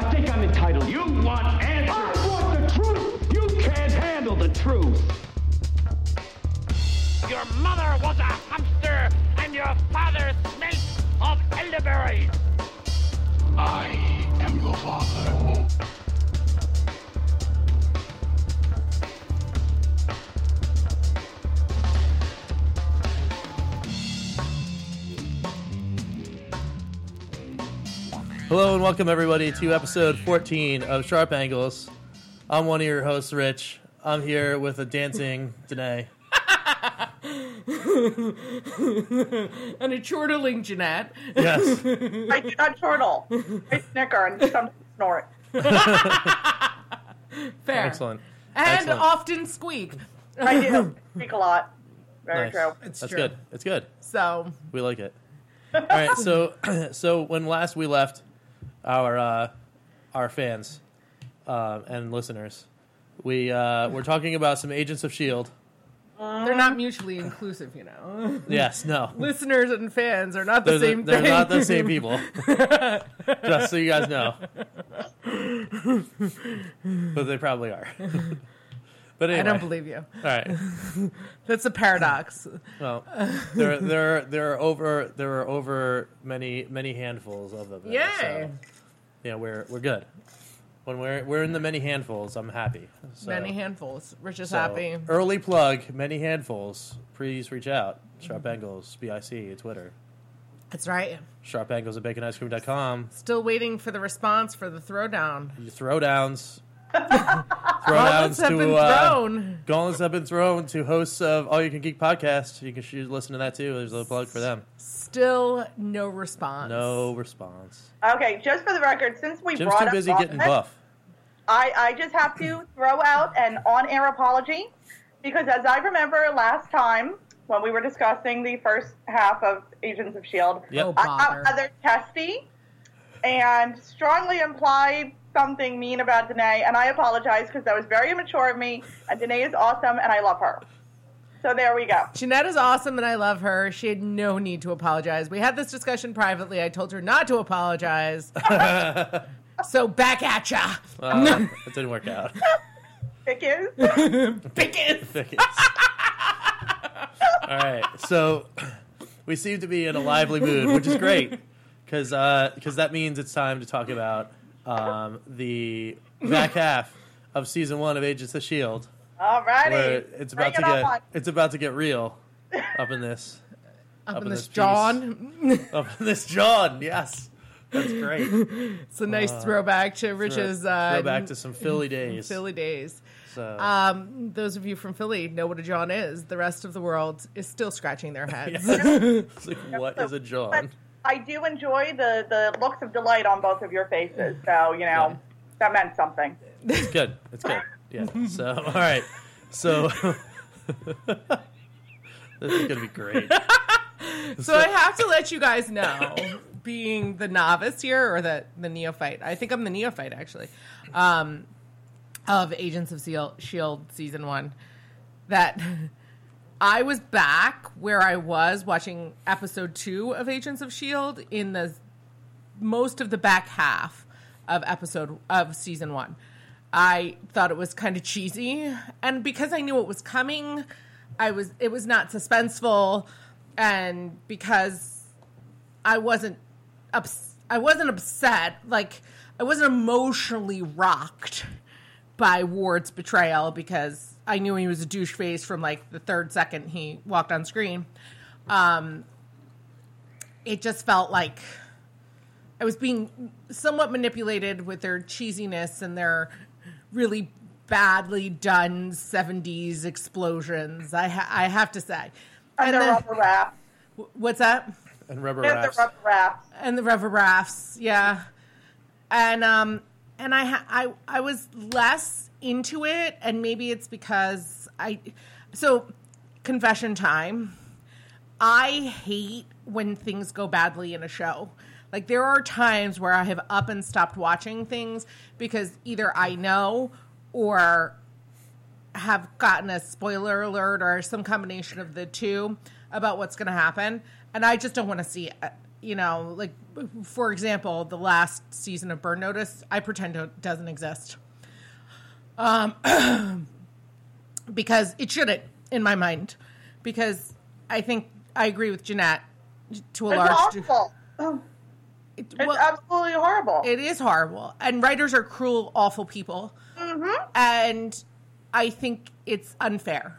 You want answers? I think I'm entitled. You want answers? I want the truth. You can't handle the truth. Your mother was a hamster, and your father smelt of elderberries. I am your father. Welcome everybody to episode 14 of Sharp Angles. I'm one of your hosts, Rich. I'm here with a dancing Danae. and a chortling Jeanette. Yes. I do not chortle. I snicker and sometimes snort. Fair. Excellent. And Excellent. often squeak. I do speak a lot. Very Nice. true. It's That's true. good. It's good. So, We like it. All right. So, so when last we left our uh, our fans um, and listeners, we uh, were talking about some Agents of Shield. they're not mutually inclusive, you know. Yes. No. Listeners and fans are not the They're, same they're thing. not the same people. Just so you guys know. but they probably are. but anyway. I don't believe you. All right. That's a paradox. Well, there, there, there are over, there are over many, many handfuls of them. Yay. So, yeah, we're we're good. When we're we're in the many handfuls, I'm happy. So, Many handfuls. Rich is so, happy. Early plug, many handfuls. Please reach out. Sharp Angles, BIC, Twitter. That's right. Sharp Angles at baconicecream.com. Still waiting for the response for the throwdown. Your throwdowns. Gauntlets have to been uh, thrown. gauntlets have been thrown to hosts of All You Can Geek podcast. You can should listen to that too. There's a plug for them. Still no response. No response. Okay, just for the record, since we Jim's brought too up busy getting Gauntlet, buff. I, I just have to throw out an on-air apology because as I remember last time when we were discussing the first half of Agents of S.H.I.E.L.D., Yep. Oh, I got bother. rather testy and strongly implied something mean about Danae, and I apologize because that was very immature of me, and Danae is awesome, and I love her. So there we go. Jeanette is awesome and I love her. She had no need to apologize. We had this discussion privately. I told her not to apologize. so back at ya. Uh, that didn't work out. Pick is. Pickens. All right, so we seem to be in a lively mood, which is great because because that means it's time to talk about um, the back half of season one of Agents of Shield, Alrighty. where it's about to it get on. it's about to get real up in this Up, Up in in this this. John. up in this John. Yes, that's great. It's a nice throwback to Rich's uh, Throw back to some Philly days. Philly days. So, Um, those of you from Philly know what a John is. The rest of the world is still scratching their heads. it's like, what is a John? But I do enjoy the, the looks of delight on both of your faces. So, you know, Yeah. that meant something. It's good. It's good. Yeah. So, all right. So, this is gonna be great. So I have to let you guys know, being the novice here or the the neophyte. I think I'm the neophyte actually, um, of Agents of Seal, Shield season one. That I was back where I was watching episode two of Agents of Shield in the most of the back half of episode of season one. I thought it was kind of cheesy, and because I knew it was coming, I was it was not suspenseful, and because I wasn't ups- I wasn't upset, like I wasn't emotionally rocked by Ward's betrayal because I knew he was a douche face from like the third second he walked on screen. Um, it just felt like I was being somewhat manipulated with their cheesiness and their really badly done 70s explosions. I ha- I have to say. And, the then- rubber wrap. what's that? And rubber And rafts. the rubber wrap. and the rubber rafts, yeah. And um and I ha- I I was less into it and maybe it's because I so confession time. I hate when things go badly in a show. Like there are times where I have up and stopped watching things because either I know or have gotten a spoiler alert or some combination of the two about what's going to happen and i just don't want to see it you know like for example, the last season of Burn Notice, I pretend it doesn't exist. Um, because it shouldn't, in my mind. Because I think I agree with Jeanette to a It's large de- awful. Oh, it- It's well, absolutely horrible. it is horrible. And writers are cruel, awful people. And I think it's unfair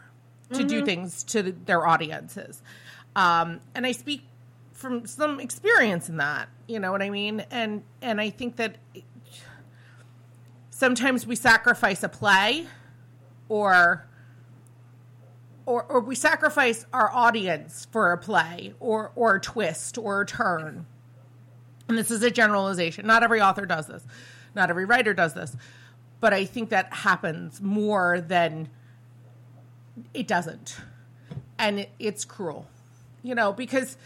to do things to the, their audiences. Um, and I speak from some experience in that, you know what I mean? And and I think that sometimes we sacrifice a play or or, or we sacrifice our audience for a play or or a twist or a turn and this is a generalization. Not every author does this. Not every writer does this. But I think that happens more than it doesn't. And it, it's cruel. You know, because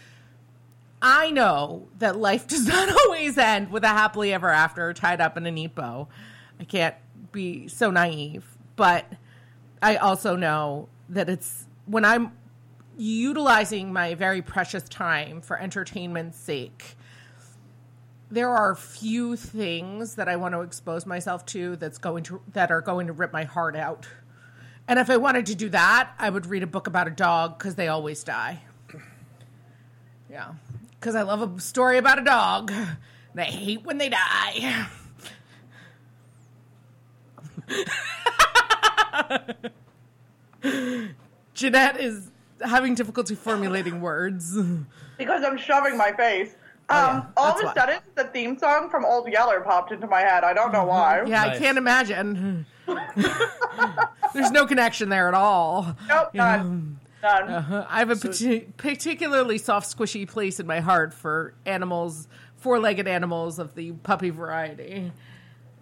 I know that life does not always end with a happily ever after tied up in a neat bow. I can't be so naive. But I also know that it's when I'm utilizing my very precious time for entertainment's sake there are few things that I want to expose myself to that's going to that are going to rip my heart out. And if I wanted to do that, I would read a book about a dog because they always die. Yeah, because I love a story about a dog, and I hate when they die. Jeanette is having difficulty formulating words. because I'm shoving my face. Um, Oh, yeah, all that's of a why. sudden, the theme song from Old Yeller popped into my head. I don't know why. Yeah, I can't imagine. There's no connection there at all. Nope, Yeah. none. None. Uh, I have a parti- particularly soft, squishy place in my heart for animals, four-legged animals of the puppy variety.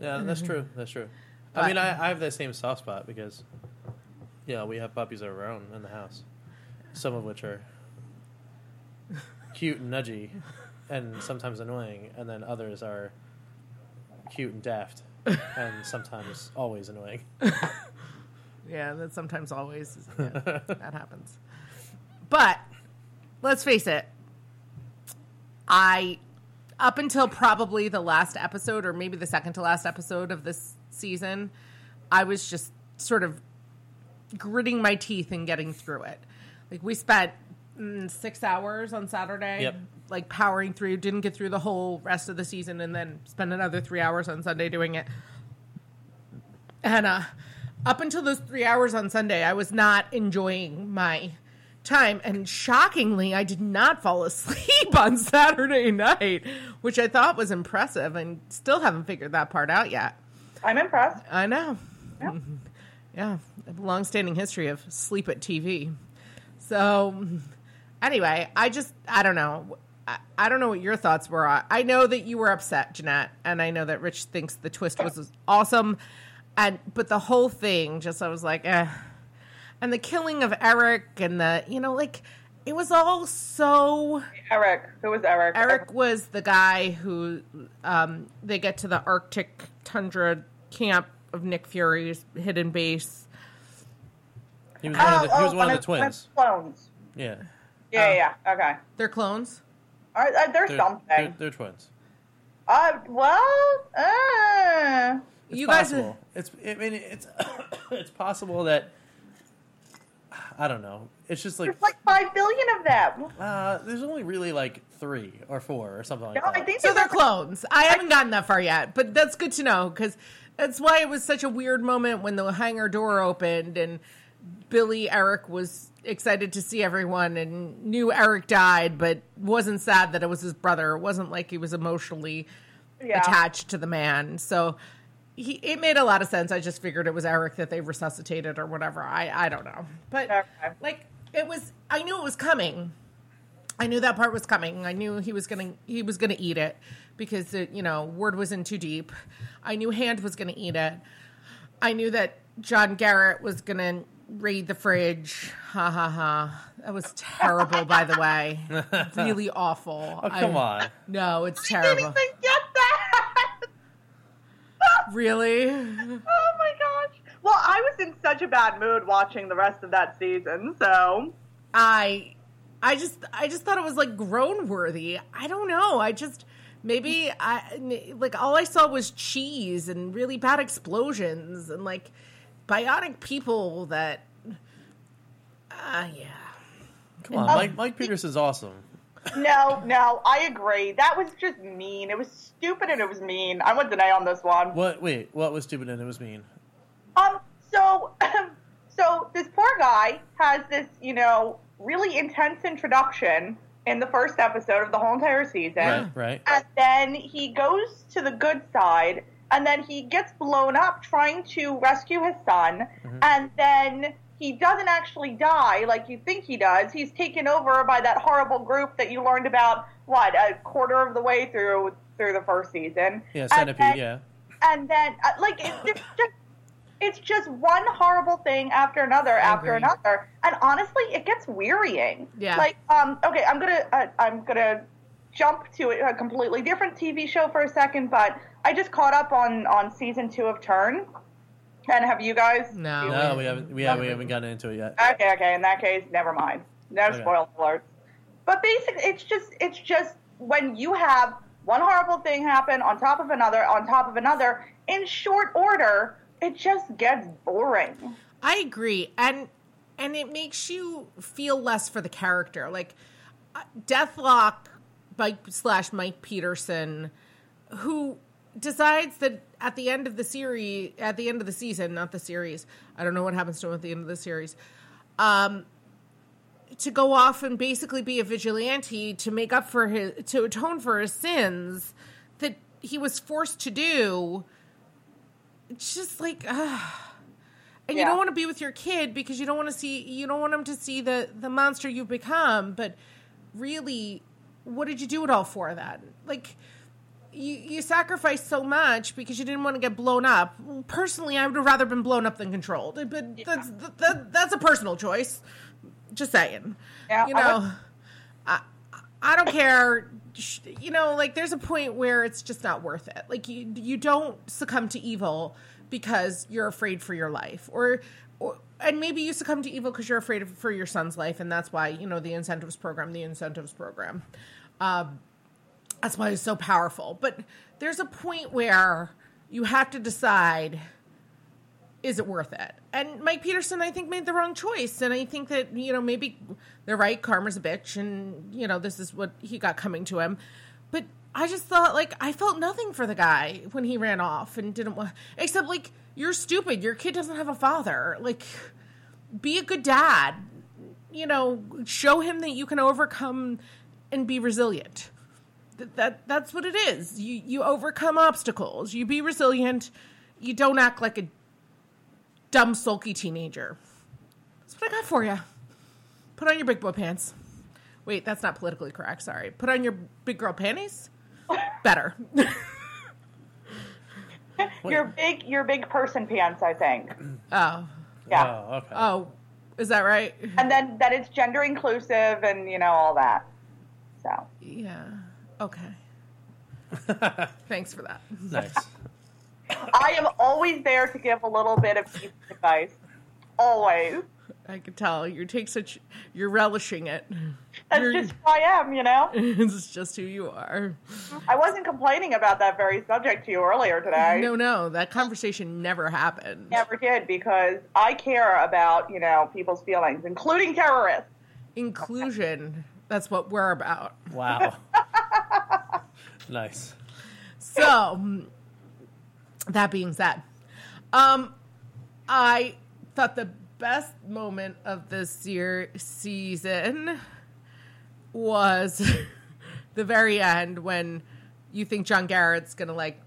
Yeah, that's true. That's true. I mean, I, I have that same soft spot because, know, we have puppies of our own in the house. Some of which are cute and nudgy, and sometimes annoying, and then others are cute and daft, and sometimes always annoying. Yeah, that sometimes always yeah, that happens. But let's face it, I up until probably the last episode, or maybe the second to last episode of this season, I was just sort of gritting my teeth and getting through it. Like we spent mm, six hours on Saturday, Yep. like powering through. Didn't get through the whole rest of the season, and then spent another three hours on Sunday doing it. And uh, up until those three hours on Sunday, I was not enjoying my time. And shockingly, I did not fall asleep on Saturday night, which I thought was impressive and still haven't figured that part out yet. I'm impressed. I know. Yeah. Yeah, a long-standing history of sleep at TV. So, anyway, I just I don't know. I, I don't know what your thoughts were. I, I know that you were upset, Jeanette, and I know that Rich thinks the twist was awesome, and but the whole thing just I was like, eh. And the killing of Eric and the you know like it was all so. Eric. Who was Eric? Eric was the guy who um, they get to the Arctic tundra camp of Nick Fury's hidden base. He was one of the, he was oh, one of of the twins. Clones. Yeah, Yeah, yeah, yeah. Okay. They're clones. All right, uh, there's they're, something. they're, they're twins. Uh, well, uh, It's you guys, possible. It's. I mean, it's. it's possible that. I don't know. It's just like there's like five billion of them. uh, there's only really like three or four or something like No, that. I think so they're there's like- clones. I haven't gotten that far yet, but that's good to know because that's why it was such a weird moment when the hangar door opened and Billy Eric was excited to see everyone and knew Eric died, but wasn't sad that it was his brother. It wasn't like he was emotionally Yeah. attached to the man. So he, it made a lot of sense. I just figured it was Eric that they resuscitated or whatever. I, I don't know. But Okay. like it was I knew it was coming. I knew that part was coming. I knew he was gonna he was gonna eat it because it, you know Ward was in too deep. I knew Hand was gonna eat it. I knew that John Garrett was gonna raid the fridge. Ha ha ha. That was terrible, by the way. Really awful. Oh come I- on! No, it's I didn't terrible. even get that. Really? oh my gosh. Well, I was in such a bad mood watching the rest of that season, so I I just I just thought it was like groan worthy. I don't know. I just Maybe I like all I saw was cheese and really bad explosions and like bionic people that. Ah, yeah. Come on, Mike, Mike Peterson's awesome. No, no, I agree. That was just mean. It was stupid and it was mean. I'm with Danae on this one. What? Wait, what was stupid and it was mean? Um, so, so this poor guy has this, you know, really intense introduction in the first episode of the whole entire season. Right, right. And then he goes to the good side, and then he gets blown up trying to rescue his son, and then he doesn't actually die like you think he does. He's taken over by that horrible group that you learned about what a quarter of the way through through the first season. Yeah, And Centipede. then- yeah. and then uh, like it's just it's just one horrible thing after another after agree. another and honestly it gets wearying Yeah. like um okay i'm gonna uh, i'm gonna jump to a completely different tv show for a second but i just caught up on on season two of turn and have you guys No. No, we haven't. We haven't. We haven't gotten into it yet. Okay, okay. In that case, never mind. No Okay. spoiler alerts. But basically, it's just it's just when you have one horrible thing happen on top of another on top of another in short order, it just gets boring. I agree, and and it makes you feel less for the character. Like uh, Deathlok, Mike slash Mike Peterson, who decides that at the end of the series, at the end of the season, not the series. I don't know what happens to him at the end of the series. Um, to go off and basically be a vigilante to make up for his to atone for his sins that he was forced to do. It's just like. Uh, and you don't want to be with your kid because you don't want to see you don't want him to see the the monster you've become but really what did you do it all for then? Like you you sacrificed so much because you didn't want to get blown up. Personally i would have rather been blown up than controlled but that's that, that's a personal choice. Just saying. Yeah, you I know would- I, I don't care you know like there's a point where it's just not worth it. Like you you don't succumb to evil because you're afraid for your life or, or and maybe you succumb to evil because you're afraid of, for your son's life and that's why you know the incentives program the incentives program. Um, that's why it's so powerful. But there's a point where you have to decide is it worth it? And Mike Peterson, I think, made the wrong choice. And I think that, you know, maybe they're right, karma's a bitch, and, you know, this is what he got coming to him. But I just thought, like, I felt nothing for the guy when he ran off and didn't want, except, like, you're stupid. Your kid doesn't have a father. Like, be a good dad. You know, show him that you can overcome and be resilient. That, that that's what it is. You you overcome obstacles. You be resilient. You don't act like a dumb sulky teenager. That's what I got for you. Put on your big boy pants. Wait, that's not politically correct. Sorry. Put on your big girl panties. Better. Your big your big person pants, I think. oh. Yeah. Oh, okay. Oh. Is that right? And then that it's gender inclusive and you know all that. So Yeah. Okay. Thanks for that. nice. I am always there to give a little bit of piece of advice. Always. I can tell you take such you're relishing it. That's You're- just who I am, you know? it's just who you are. I wasn't complaining about that very subject to you earlier today. No, no, that conversation never happened. Never did because I care about, you know, people's feelings, including terrorists. Inclusion. That's what we're about. Wow. nice. So, that being said, um, I thought the best moment of this year season was the very end when you think John Garrett's gonna like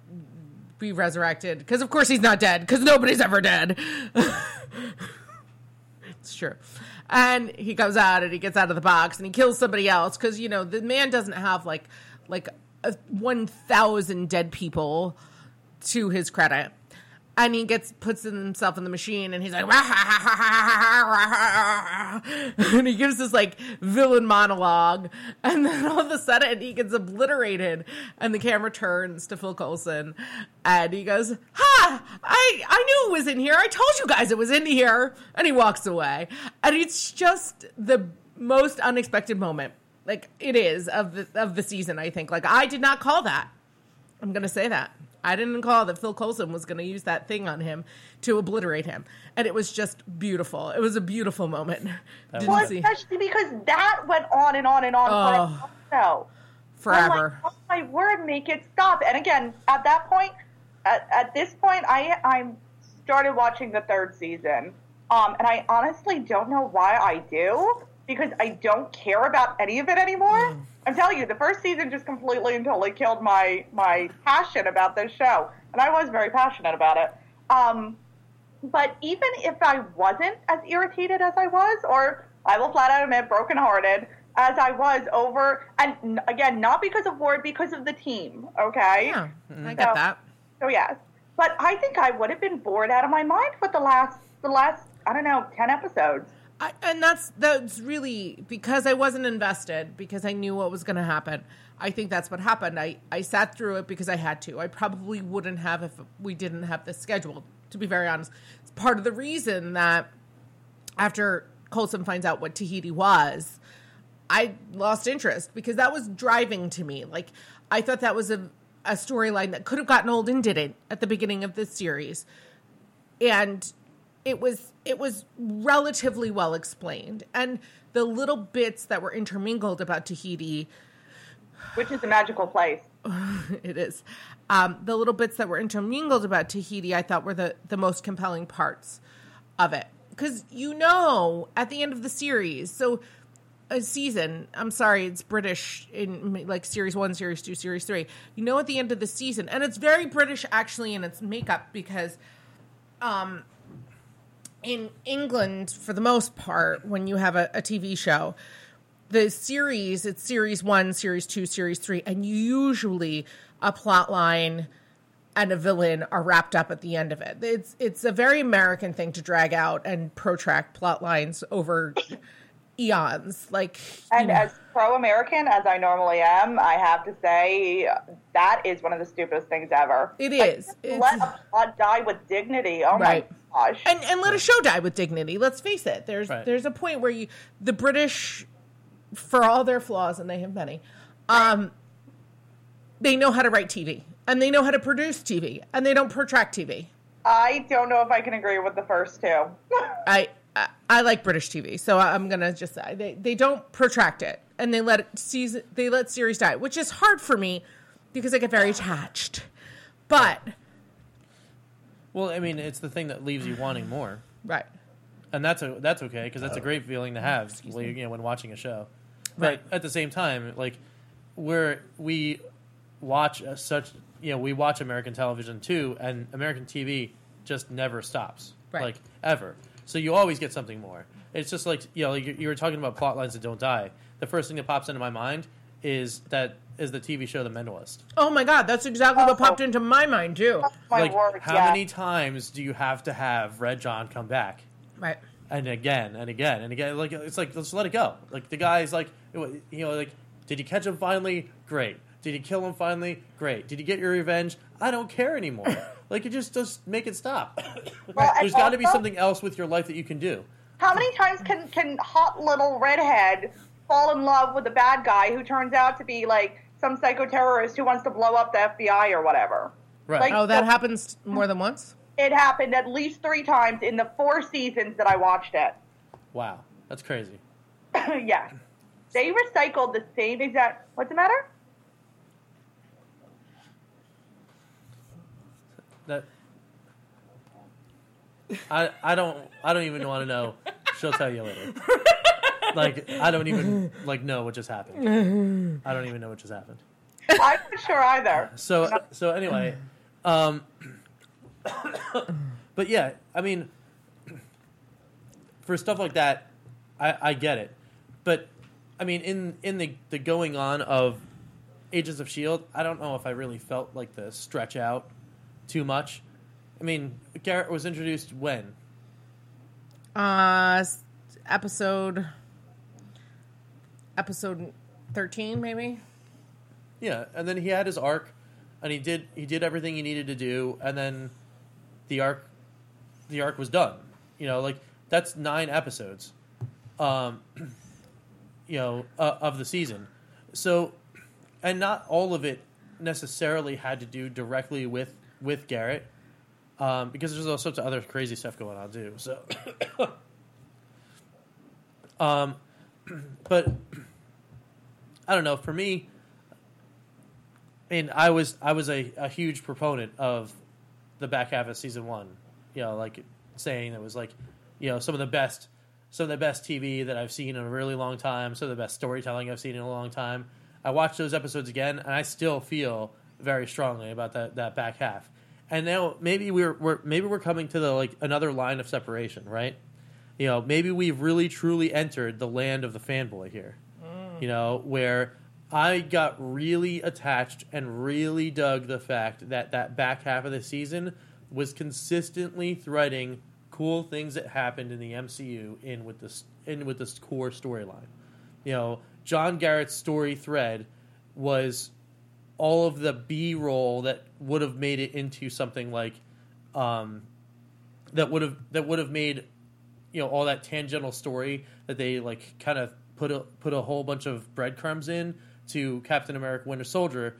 be resurrected because of course he's not dead because nobody's ever dead. it's true. And he comes out and he gets out of the box and he kills somebody else because you know the man doesn't have like like one thousand dead people to his credit. And he gets puts himself in the machine, and he's like, and he gives this like villain monologue, and then all of a sudden he gets obliterated, and the camera turns to Phil Coulson, and he goes, "Ha! I I knew it was in here. I told you guys it was in here," and he walks away, and it's just the most unexpected moment Like it is of the of the season. I think. Like I did not call that. I'm gonna say that. I didn't call that Phil Coulson was going to use that thing on him to obliterate him, and it was just beautiful. It was a beautiful moment. Didn't Well, see especially because that went on and on and on Oh. for a show. forever. I'm like, oh my word, make it stop. And again, at that point, at, at this point, I I started watching the third season, um, and I honestly don't know why I do because I don't care about any of it anymore. I'm telling you, the first season just completely and totally killed my my passion about this show, and I was very passionate about it. Um, but even if I wasn't as irritated as I was, or I will flat out admit brokenhearted as I was over, and again, not because of Ward, because of the team, okay? yeah, I get So- that. So yes, but I think I would have been bored out of my mind with the last, the last, I don't know, ten episodes. I, and that's that's really because I wasn't invested because I knew what was going to happen. I think that's what happened. I I sat through it because I had to. I probably wouldn't have if we didn't have this scheduled. To be very honest, it's part of the reason that after Coulson finds out what Tahiti was, I lost interest because that was driving to me. Like I thought that was a a storyline that could have gotten old and didn't at the beginning of this series, and it was it was relatively well explained. And the little bits that were intermingled about Tahiti, Which is a magical place. it is um, the little bits that were intermingled about Tahiti. I thought were the the most compelling parts of it because you know at the end of the series, so a season. I'm sorry, it's British in like series one, series two, series three. You know, at the end of the season, and it's very British actually in its makeup because, um, in England for the most part, when you have a, a TV show, the series it's series one, series two, series three, and usually a plot line and a villain are wrapped up at the end of it. It's it's a very American thing to drag out and protract plot lines over eons. Like And know, as pro-American as I normally am, I have to say that is one of the stupidest things ever. It Like, is. Let a plot die with dignity. Oh Right. My gosh. and and let a show die with dignity. Let's face it. There's Right. there's a point where you the British, for all their flaws, and they have many, um, they know how to write TV and they know how to produce TV and they don't protract TV. I don't know if I can agree with the first two. I, I I like British TV, so I'm gonna just say they, they don't protract it and they let season they let series die, which is hard for me because I get very attached. But Well, I mean, it's the thing that leaves you wanting more, right, and that's a, that's okay because that's a uh, great feeling to have, when, you know, when watching a show. But at the same time, like we're we watch a such you know we watch American television too, and American TV just never stops, Right. like ever. So you always get something more. It's just like you know, like you you were talking about plot lines that don't die. The first thing that pops into my mind is that is the TV show The Mentalist. oh my god, that's exactly what Oh. popped into my mind too. my like word, how yeah. many times do you have to have Red John come back? Right, and again and again and again. Like it's like let's let it go. Like the guy's like you know like did you catch him finally? Great. Did you kill him finally? Great. Did you get your revenge? I don't care anymore. like it just just make it stop. Well, There's got to be something else with your life that you can do. How many times can can hot little redhead fall in love with a bad guy who turns out to be like some psycho terrorist who wants to blow up the FBI or whatever? Right. Like- Oh, that happens more than once. It happened at least three times in the four seasons that I watched it. wow. That's crazy. yeah. They recycled the same exact. What's the matter? That I I don't I don't even want to know. She'll tell you later. Like I don't even like know what just happened. I don't even know what just happened. I'm not sure either. So so anyway, um, but yeah, I mean, for stuff like that, I, I get it, but I mean, in in the the going on of Agents of Shield, I don't know if I really felt like the stretch out too much. I mean, Garrett was introduced when Uh, episode episode thirteen, maybe. Yeah, and then he had his arc, and he did he did everything he needed to do, and then the arc, the arc was done. You know, like that's nine episodes. Um, you know, uh, of the season. So, and not all of it necessarily had to do directly with with Garrett, um, because there's all sorts of other crazy stuff going on too. So, um, but I don't know. For me, I mean, I was I was a, a huge proponent of the back half of season one. You know, like saying it was like, you know, some of the best some of the best TV that I've seen in a really long time, some of the best storytelling I've seen in a long time. I watched those episodes again, and I still feel very strongly about that, that back half. And now maybe we're, we're maybe we're coming to the like another line of separation, right? You know, maybe we've really truly entered the land of the fanboy here. You know, where I got really attached and really dug the fact that that back half of the season was consistently threading cool things that happened in the MCU in with this in with this core storyline. You know, John Garrett's story thread was all of the B roll that would have made it into something like um, that would have that would have made you know all that tangential story that they like kind of put a put a whole bunch of breadcrumbs in to Captain America Winter Soldier.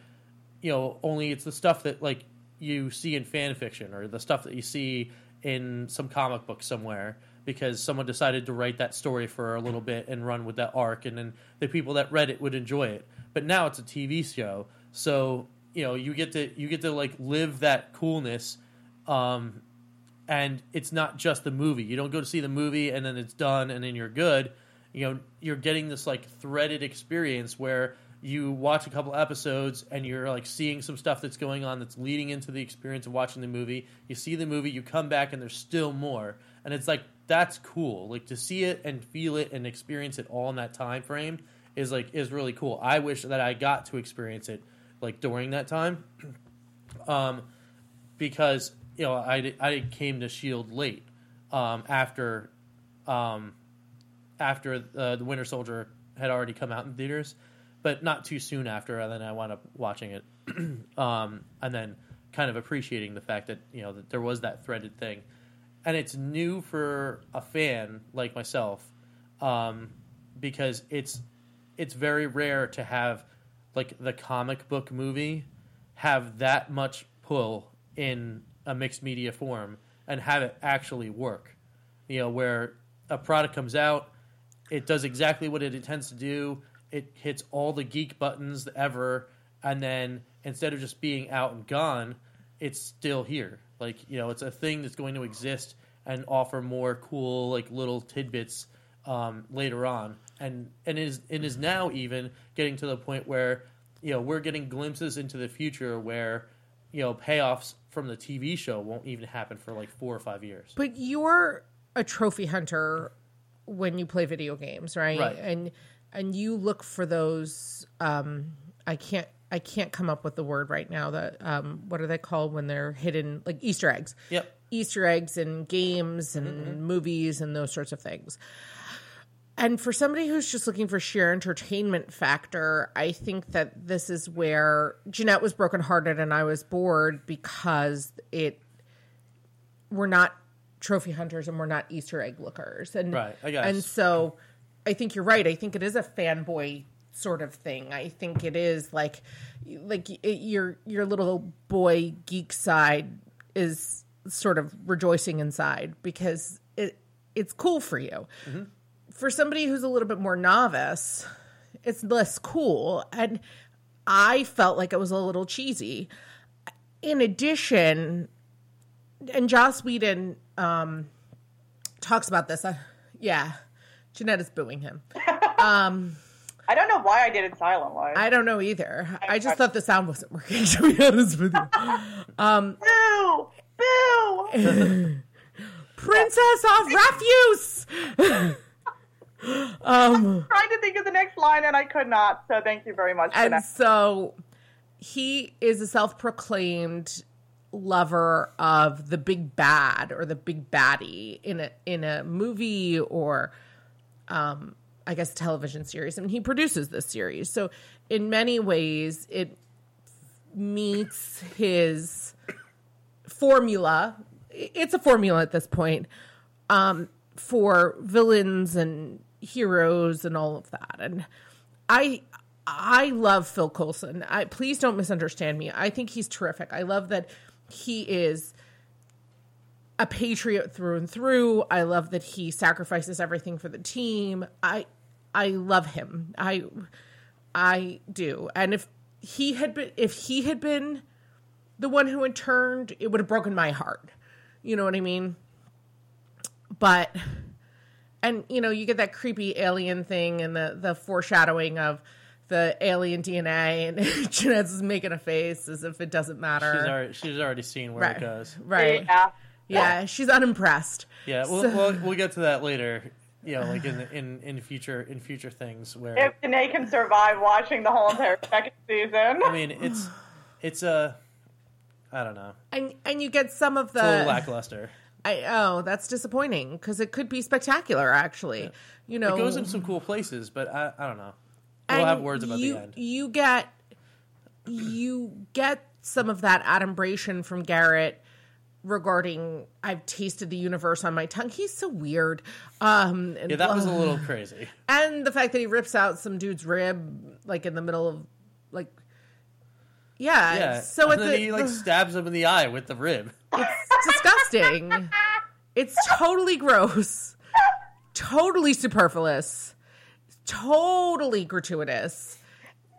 You know, only it's the stuff that like you see in fan fiction or the stuff that you see in some comic book somewhere because someone decided to write that story for a little bit and run with that arc and then the people that read it would enjoy it. But now it's a TV show. So, you know, you get to you get to like live that coolness um and it's not just the movie. You don't go to see the movie and then it's done and then you're good. You know, you're getting this like threaded experience where you watch a couple episodes and you're like seeing some stuff that's going on that's leading into the experience of watching the movie. You see the movie, you come back and there's still more. And it's like that's cool. Like to see it and feel it and experience it all in that time frame is like is really cool. I wish that I got to experience it like during that time. Um because you know, I I came to Shield late um after um after uh, the Winter Soldier had already come out in theaters but not too soon after. And then I wound up watching it, um, and then kind of appreciating the fact that you know that there was that threaded thing, and it's new for a fan like myself, um, because it's it's very rare to have like the comic book movie have that much pull in a mixed media form and have it actually work. You know, where a product comes out, it does exactly what it intends to do it hits all the geek buttons ever, and then instead of just being out and gone, it's still here. Like you know, it's a thing that's going to exist and offer more cool like little tidbits um, later on, and and is it is now even getting to the point where you know we're getting glimpses into the future where you know payoffs from the TV show won't even happen for like four or five years. But you're a trophy hunter when you play video games, right? Right. And and you look for those um I can't I can't come up with the word right now that um what are they called when they're hidden like Easter eggs. Yep. Easter eggs in games and movies and those sorts of things. And for somebody who's just looking for sheer entertainment factor, I think that this is where Jeanette was brokenhearted and I was bored because it we're not trophy hunters and we're not Easter egg lookers. And Right, I guess. and so I think you're right. I think it is a fanboy sort of thing. I think it is like like it, your your little boy geek side is sort of rejoicing inside because it it's cool for you. Mm-hmm. For somebody who's a little bit more novice, it's less cool and I felt like it was a little cheesy. In addition, and Joss Whedon um, talks about this. Uh, yeah, Jeanette is booing him. I don't know why I did it silent wise. I don't know either. I just thought the sound wasn't working. To be honest with you, Boo! Boo! Princess of Refuse. Trying to think of the next line and I could not. So thank you very much and so he is a self-proclaimed lover of the big bad or the big baddie in a in a movie or um I guess television series. I mean he produces this series. So in many ways it meets his formula. It's a formula at this point um for villains and heroes and all of that. And I I love Phil Coulson. I please don't misunderstand me. I think he's terrific. I love that he is a patriot through and through. I love that he sacrifices everything for the team. I I love him. I I do. And if he had been if he had been the one who had turned, it would have broken my heart. You know what I mean? But and you know, you get that creepy alien thing and the the foreshadowing of the alien DNA and Jeanette's is making a face as if it doesn't matter. She's already, she's already seen where right. it goes. Right. Yeah. Yeah, she's unimpressed. Yeah, we'll, So- we'll we'll get to that later. You know, like in in in future in future things where If Danae can survive watching the whole entire second season. I mean it's it's a I don't know And and you get some of it's a little the lackluster. I oh, that's disappointing because it could be spectacular actually. You know, It goes in some cool places, but I I don't know. We'll and have words about you, the end. You get you get some of that adumbration from Garrett regarding I've tasted the universe on my tongue. He's so weird. Um and Yeah, that was a little crazy. and the fact that he rips out some dude's rib like in the middle of like yeah, Yeah. so and at then the, he like stabs him in the eye with the rib. it's disgusting. It's totally gross. Totally superfluous. Totally gratuitous.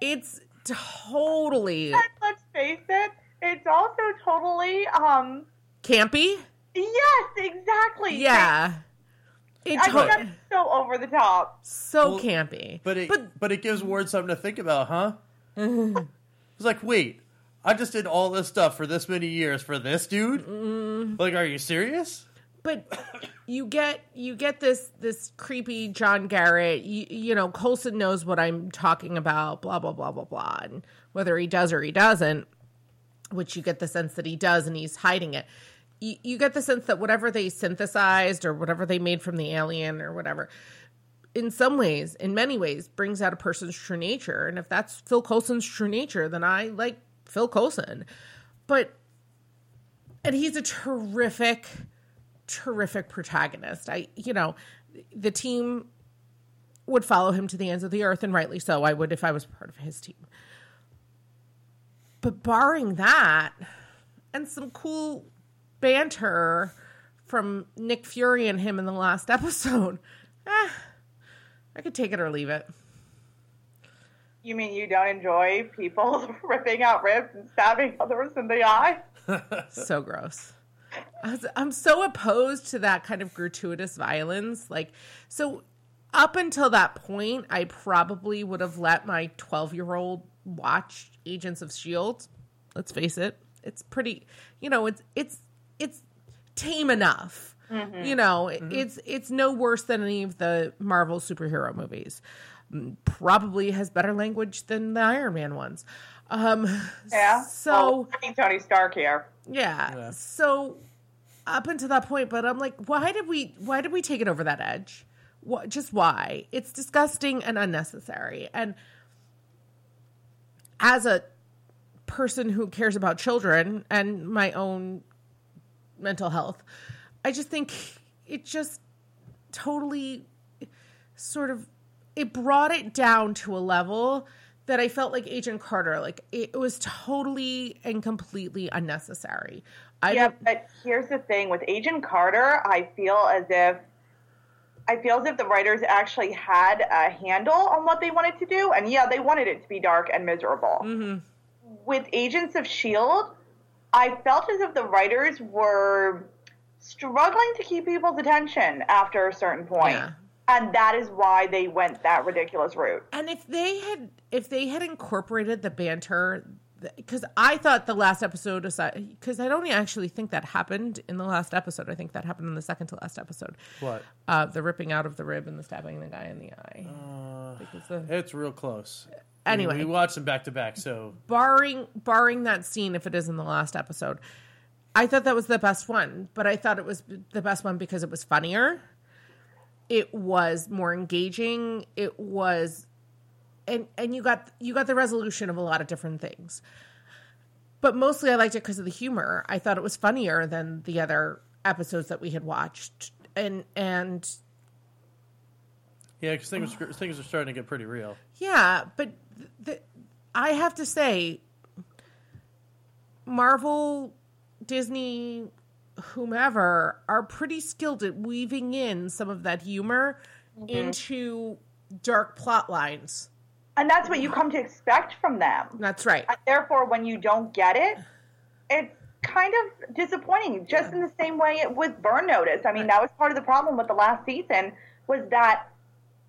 It's totally Let's face it, it's also totally um campy. yes, exactly. Yeah. It I to- think that's so over the top. so Well, campy. But it but, it gives Ward something to think about, huh? it's like, wait, I just did all this stuff for this many years for this dude. Mm. Like, are you serious? But you get you get this this creepy John Garrett. You, you know, Coulson knows what I'm talking about. Blah blah blah blah blah. And whether he does or he doesn't, which you get the sense that he does, and he's hiding it. You, you get the sense that whatever they synthesized or whatever they made from the alien or whatever, in some ways, in many ways, brings out a person's true nature. And if that's Phil Coulson's true nature, then I like Phil Coulson. But and he's a terrific terrific protagonist. I, you know, the team would follow him to the ends of the earth, and rightly so. I would if I was part of his team. But barring that, and some cool banter from Nick Fury and him in the last episode, eh, I could take it or leave it. You mean you don't enjoy people ripping out ribs and stabbing others in the eye? so gross. I was- I'm so opposed to that kind of gratuitous violence. Like, so up until that point, I probably would have let my 12 year old watch Agents of Shield. Let's face it, it's pretty. You know, it's it's it's tame enough. You know, it's it's no worse than any of the Marvel superhero movies. Mm, Probably has better language than the Iron Man ones. Um, Yeah. So. well, I think Tony Stark here. Yeah. Yeah. So up until that point, but I'm like, why did we why did we take it over that edge? What just why? It's disgusting and unnecessary. And as a person who cares about children and my own mental health, I just think it just totally sort of it brought it down to a level that I felt like Agent Carter, like it was totally and completely unnecessary. I Yeah, don't, but here's the thing with Agent Carter, I feel as if I feel as if the writers actually had a handle on what they wanted to do, and yeah, they wanted it to be dark and miserable. Mm-hmm. With Agents of Shield, I felt as if the writers were struggling to keep people's attention after a certain point. Yeah. And that is why they went that ridiculous route. and if they had if they had incorporated the banter because I thought the last episode aside because I don't actually think that happened in the last episode. I think that happened in the second to last episode. What? Uh, the ripping out of the rib and the stabbing the guy in the eye. Because the- It's real close. Anyway. we, we watched them back to back, so barring barring that scene if it is in the last episode i thought that was the best one but i thought it was the best one because it was funnier it was more engaging it was and and you got you got the resolution of a lot of different things but mostly i liked it because of the humor i thought it was funnier than the other episodes that we had watched and and Yeah, because things things are starting to get pretty real. Yeah, but th- th- I have to say, Marvel, Disney, whomever are pretty skilled at weaving in some of that humor mm-hmm. into dark plot lines. And that's what you come to expect from them. That's right. And therefore, when you don't get it, it's kind of disappointing. Just in the same way it with Burn Notice. I mean, that was part of the problem with the last season was that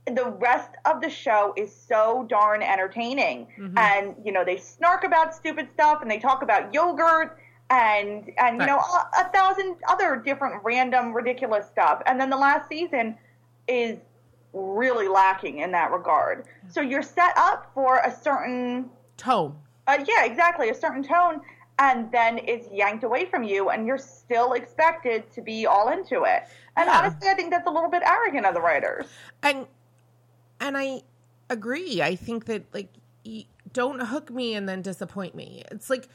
the rest of the show is so darn entertaining, mm-hmm. and you know they snark about stupid stuff and they talk about yogurt and and you know a, a thousand other different random ridiculous stuff. And then the last season is really lacking in that regard. So you're set up for a certain Tone. uh, yeah, exactly, a certain tone, and then it's yanked away from you, and you're still expected to be all into it. And Yeah. honestly, I think that's a little bit arrogant of the writers. and and I agree. I think that like don't hook me and then disappoint me. It's like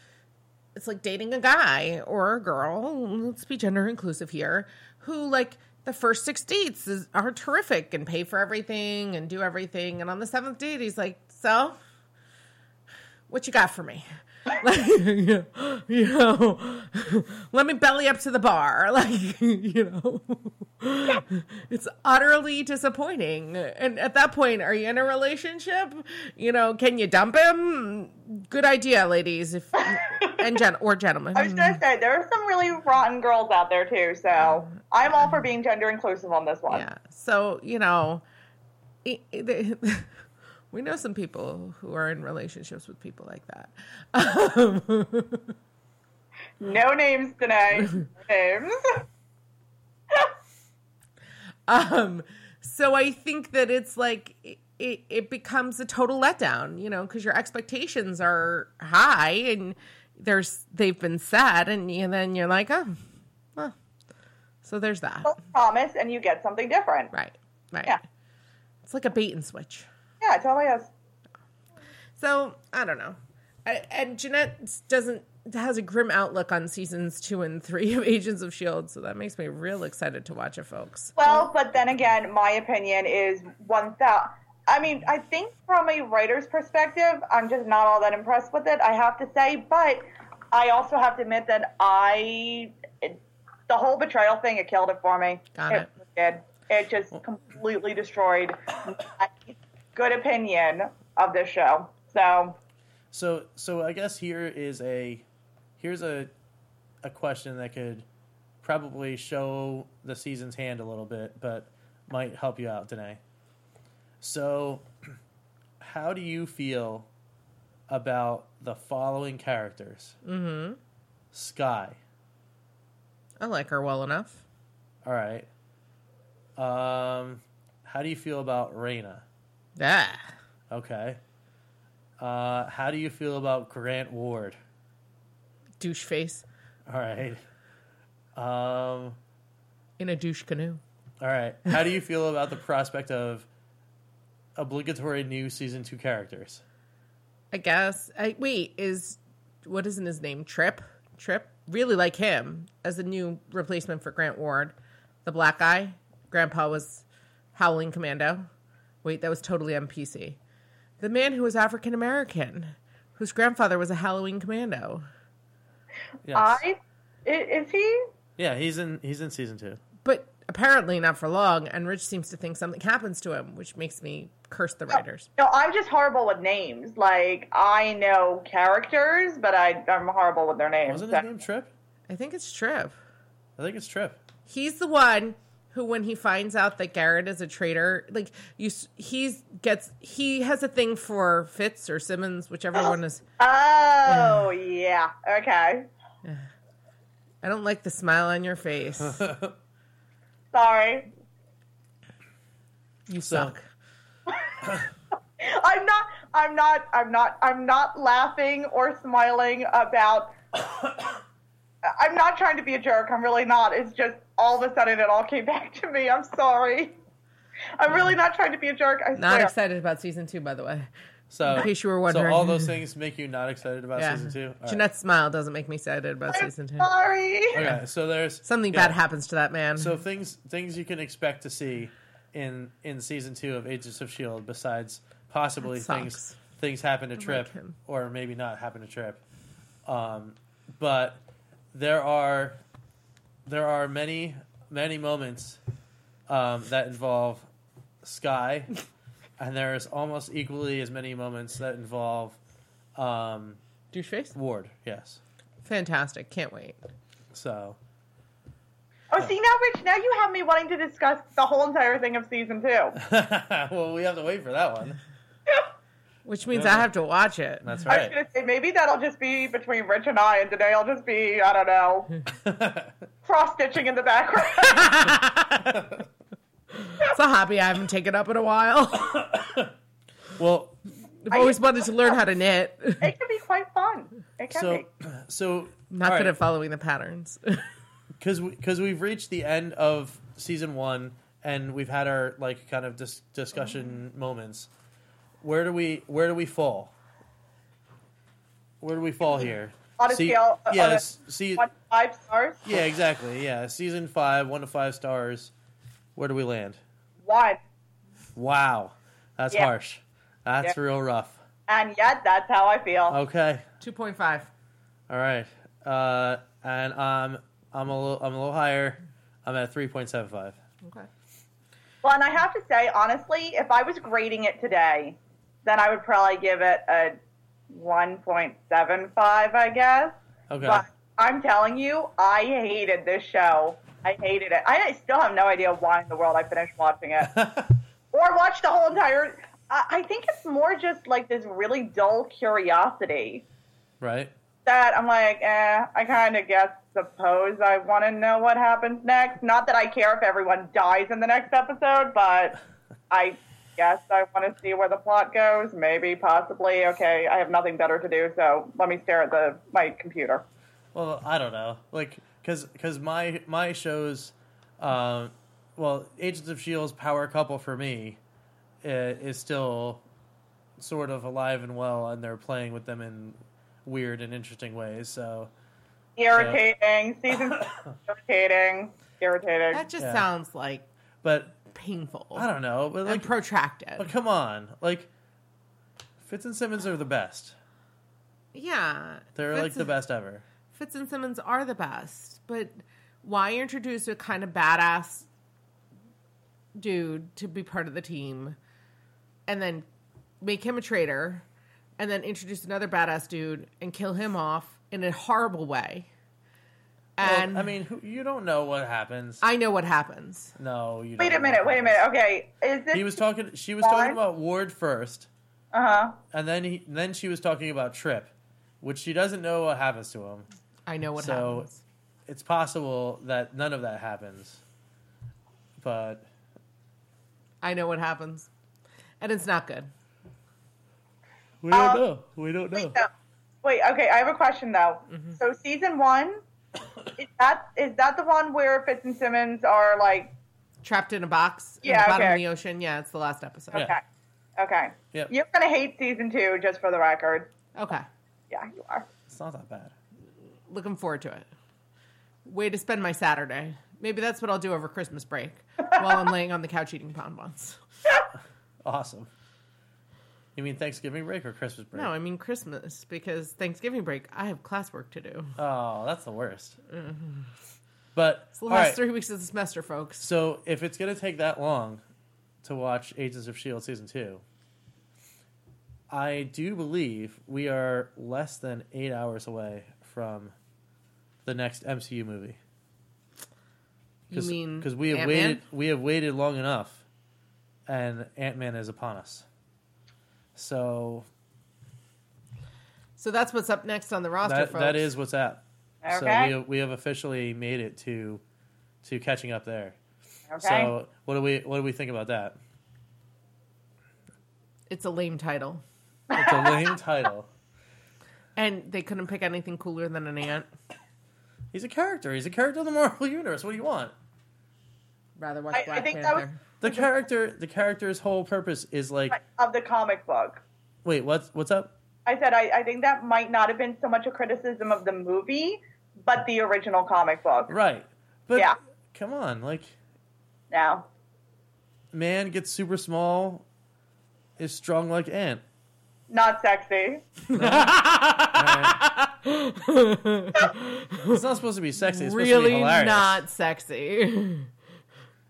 it's like dating a guy or a girl. Let's be gender inclusive here. Who like the first six dates is, are terrific and pay for everything and do everything, and on the seventh date he's like, "So, what you got for me?" you know let me belly up to the bar. Like you know it's utterly disappointing. And at that point are you in a relationship? You know can you dump him? Good idea ladies. If and gen or gentlemen I was gonna say there are some really rotten girls out there too, so I'm all for being gender inclusive on this one. yeah so you know it, it- we know some people who are in relationships with people like that No names tonight. No names. Um, so I think that it's like it, it, it becomes a total letdown, you know, because your expectations are high and there's they've been set, and, and then you're like, oh, well, so there's that, Promise, and you get something different. right, right. Yeah. It's like a bait and switch. Yeah, it totally is. So I don't know. I, and Jeanette doesn't has a grim outlook on seasons two and three of Agents of Shield, so that makes me real excited to watch it, folks. Well, but then again, my opinion is one thousand. I mean, I think from a writer's perspective, I'm just not all that impressed with it. I have to say, but I also have to admit that I, it, the whole betrayal thing, it killed it for me. Got it. did. It just completely destroyed my good opinion of this show. So So so I guess here is a here's a a question that could probably show the season's hand a little bit, but might help you out, Danae. So how do you feel about the following characters? Mm-hmm. Skye. I like her well enough. All right. Um how do you feel about Raina? Ah. Okay. Uh, how do you feel about Grant Ward? douche face All right. Um, in a douche canoe. all right. How do you feel about the prospect of obligatory new season two characters? I guess. I wait, is what isn't his name? Trip? Trip? Really like him as a new replacement for Grant Ward. The black guy. Grandpa was Howling Commando. Wait, that was totally MPC. The man who was African American, whose grandfather was a Howling Commando. Yes. I i- is he? yeah, he's in. He's in season two. But apparently not for long, and Rich seems to think something happens to him, which makes me curse the writers. No, I'm just horrible with names. Like I know characters, but I I'm horrible with their names. Wasn't his name Trip? I think it's Trip. I think it's Trip. He's the one who, when he finds out that Garrett is a traitor, like you, he's gets he has a thing for Fitz or Simmons, whichever one is. Oh yeah. Okay. I don't like the smile on your face. Sorry. You suck. I'm not. I'm not. I'm not. I'm not laughing or smiling about. I'm not trying to be a jerk. I'm really not. It's just all of a sudden it all came back to me. I'm sorry. I'm really not trying to be a jerk. I'm Not swear. excited about season two, by the way. So, In case you were wondering. so all those things make you not excited about Yeah. season two. All right. Jeanette's smile doesn't make me excited about I'm season two. sorry. Okay, so there's Something yeah. bad happens to that man. So things things you can expect to see in in season two of Agents of Shield besides possibly That things sucks. things happen to Trip him. or maybe not happen to Trip. Um, but there are there are many many moments um, that involve Skye, and there's almost equally as many moments that involve um, Doucheface. Ward. Yes, Fantastic. Can't wait. so Oh, see now, Rich, now you have me wanting to discuss the whole entire thing of season two. well, we have to wait for that one. Which means Yeah. I have to watch it. That's right. I was gonna say maybe that'll just be between Rich and I, and today I'll just be I don't know cross stitching in the background. It's a hobby I haven't taken up in a while. well, I've always wanted to learn how to knit. it can be quite fun. It can so be. so Not good at following the patterns. because because we, have reached the end of season one and we've had our like kind of dis- discussion moments. Where do we where do we fall? Where do we fall here? On a See- scale of- yeah, on see, One to five stars. yeah, exactly, yeah. Season five, one to five stars. Where do we land? One. Wow, that's Yeah. harsh. That's Yeah. real rough. And yet, that's how I feel. Okay, 2.5. all right, uh, and um, I'm a little I'm a little higher. I'm at three point seven five. Okay. Well, and I have to say, honestly, if I was grading it today, then I would probably give it a 1.75, I guess. Okay. But I'm telling you, I hated this show. I hated it. I still have no idea why in the world I finished watching it. or watched the whole entire. I I think it's more just like this really dull curiosity right. that I'm like, eh, I kind of guess, suppose I want to know what happens next. Not that I care if everyone dies in the next episode, but I guess I want to see where the plot goes. Maybe, possibly. Okay, I have nothing better to do, so let me stare at the my computer. Well, I don't know, like, cause, cause my my shows, um, well, Agents of Shield's power couple for me, uh, is still sort of alive and well, and they're playing with them in weird and interesting ways. So, Irritating. Season irritating. Irritating. That just Yeah. sounds like but painful I don't know, but and like, protracted. but come on, like, Fitz and Simmons are the best. yeah. They're Fitz- like the best ever. Fitz and Simmons are the best, but why introduce a kind of badass dude to be part of the team and then make him a traitor and then introduce another badass dude and kill him off in a horrible way? Well, And I mean, who, you don't know what happens. I know what happens. no, you. Wait don't a minute. Wait a minute. Okay, is this? He was talking. She was talking about Ward first. Uh huh. And then he then she was talking about Trip, which she doesn't know what happens to him. I know what So- happens. It's possible that none of that happens. But I know what happens. And it's not good. we don't Um, know. We don't know. Wait, no. Wait, okay, I have a question though. So season one, is that is that the one where Fitz and Simmons are like Trapped in a box in Yeah, the bottom of the ocean. Yeah, it's the last episode. Yeah. okay. Okay. Yep. You're gonna hate season two, just for the record. Okay. Yeah, you are. It's not that bad. looking forward to it. Way to spend my Saturday. Maybe that's what I'll do over Christmas break while I'm laying on the couch eating bonbons. Awesome. You mean Thanksgiving break or Christmas break? No, I mean Christmas because Thanksgiving break I have classwork to do. Oh, that's the worst. Mm-hmm. But It's the last right, three weeks of the semester, folks. so if it's gonna take that long to watch Agents of Shield season two, I do believe we are less than eight hours away from the next MCU movie. You mean because we have Ant-Man? waited we have waited long enough, and Ant Man is upon us. So So that's what's up next on the roster, that folks. that is what's up. So Okay. we have, we have officially made it to to catching up there. Okay. So what do we what do we think about that? It's a lame title, It's a lame title. and they couldn't pick anything cooler than an ant. He's a character. He's a character in the Marvel universe. What do you want? Rather watch I- I Black think that was- Panther. The character the character's whole purpose is like of the comic book. wait, what's what's up? I said I, I think that might not have been so much a criticism of the movie, but the original comic book. Right. But Yeah. come on, like Now, man gets super small is strong like ant. Not sexy. Alright. It's not supposed to be sexy. It's supposed to be really hilarious. not sexy.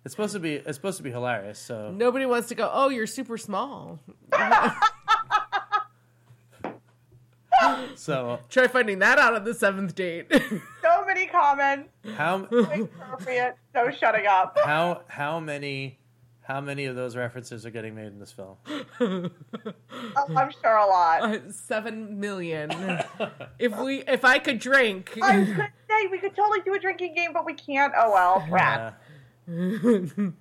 It's supposed to be. It's supposed to be hilarious. So Nobody wants to go. Oh, you're super small. so Try finding that out on the seventh date. So many comments. how Appropriate. No shutting up. how how many how many of those references are getting made in this film? Oh, I'm sure a lot. Seven million. if we, if I could drink, I was gonna say we could totally do a drinking game, but we can't. Oh well, crap. Uh,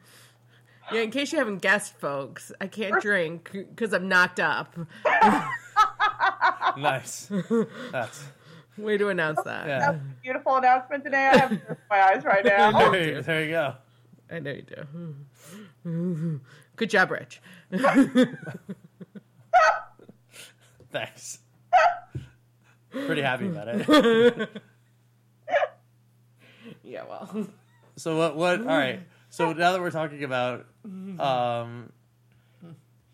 yeah. In case you haven't guessed, folks, I can't drink because I'm knocked up. nice. That's Way to announce that. yeah. That's a beautiful announcement today. I have my eyes right now. There, there you go. I know you do. Good job, Rich. Thanks. Pretty happy about it. Yeah, well, So what? What? All right. So now that we're talking about um,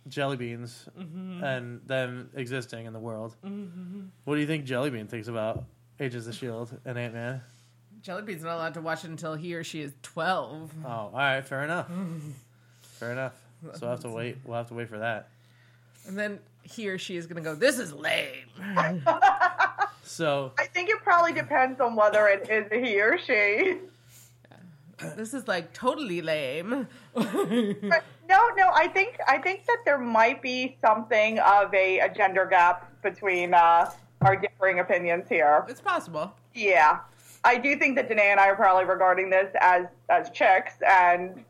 jelly beans and them existing in the world, what do you think Jellybean thinks about Agents of Shield and Ant Man? Jellybean's not allowed to watch it until he or she is twelve. Oh, all right. Fair enough. Fair enough. So we'll have to wait. We'll have to wait for that. And then he or she is going to go, This is lame. So I think it probably depends on whether it is he or she. This is like totally lame. No, no, I think I think that there might be something of a, a gender gap between uh, our differing opinions here. It's possible. Yeah, I do think that Danae and I are probably regarding this as as chicks, and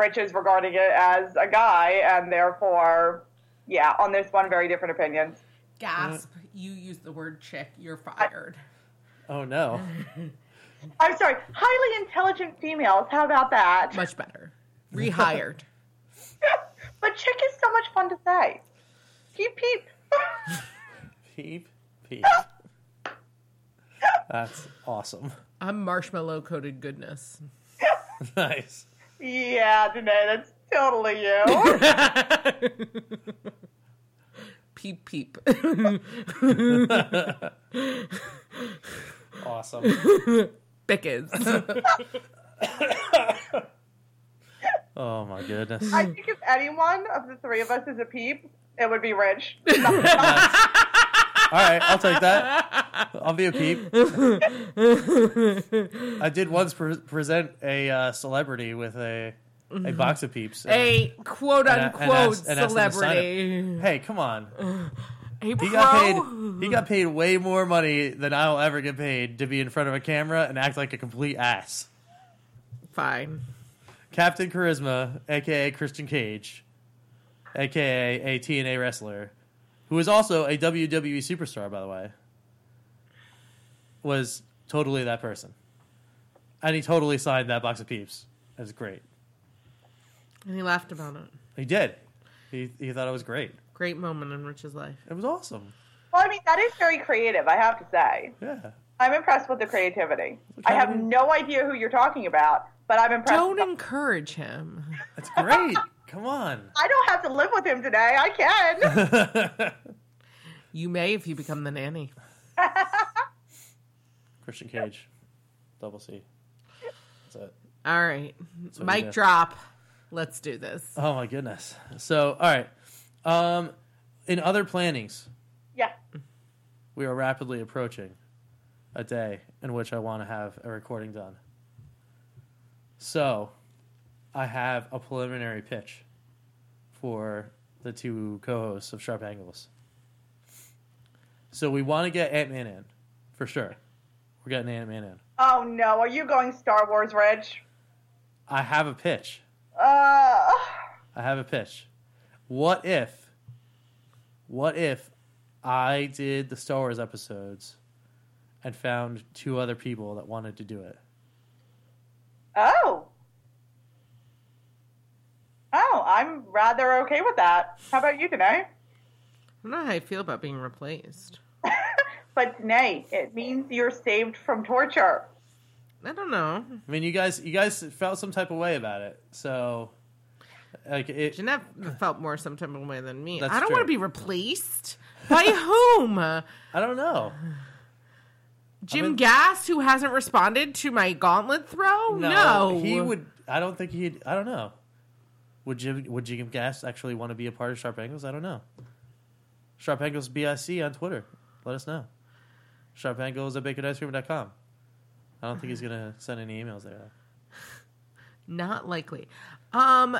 Rich is regarding it as a guy, and therefore, yeah, on this one, very different opinions. Gasp. You used the word chick. You're fired. oh no. I'm sorry, highly intelligent females. How about that? Much better. Rehired. but chick is so much fun to say. Peep peep. Peep peep. That's awesome. I'm marshmallow coated goodness. nice. Yeah, Danae, that's totally you. Peep peep. Awesome. Bickens. Oh my goodness. I think if anyone of the three of us is a peep, it would be Rich. All right, I'll take that. I'll be a peep. I did once pre- present a uh, celebrity with a a box of peeps. and- A quote and and unquote asked- and asked them to sign it. celebrity. Hey, come on. A He got paid. He got paid way more money than I'll ever get paid to be in front of a camera and act like a complete ass. Fine. Captain Charisma, aka Christian Cage, aka a TNA wrestler, who is also a WWE superstar, by the way, was totally that person. And he totally signed that box of peeps. It was great. And he laughed about it. He did. He, he thought it was great. Great moment in Rich's life. It was awesome. Well, I mean, that is very creative, I have to say. Yeah. I'm impressed with the creativity. I have no idea who you're talking about, but I'm impressed. Don't encourage him. That's great. Come on. I don't have to live with him today. I can. You may if you become the nanny. Christian Cage. Double C. That's it. All right. what Mic drop. Let's do this. Oh my goodness. So, all right. Um, in other plannings, yeah. we are rapidly approaching a day in which I want to have a recording done. So, I have a preliminary pitch for the two co-hosts of Sharp Angles. So we want to get Ant Man in, for sure. We're getting Ant Man in. Oh no, are you going Star Wars, Reg? I have a pitch. Uh, I have a pitch. What if, what if I did the Star Wars episodes and found two other people that wanted to do it? oh. I'm rather okay with that. How about you, Danae? I don't know how I feel about being replaced. But Danae, it means you're saved from torture. I don't know. I mean, you guys, you guys felt some type of way about it, so Like it, Jeanette felt more some type of way than me. I don't true. want to be replaced. By whom? I don't know. Jim mean- Gass, who hasn't responded to my gauntlet throw? No. he would. I don't think he'd. I don't know. Would Jim? Would Jim Gas actually want to be a part of Sharp Angles? I don't know. Sharp Angles BIC on Twitter. Let us know. Sharp Angles at baconicecream.com. I don't think he's gonna send any emails there. Not likely. Um,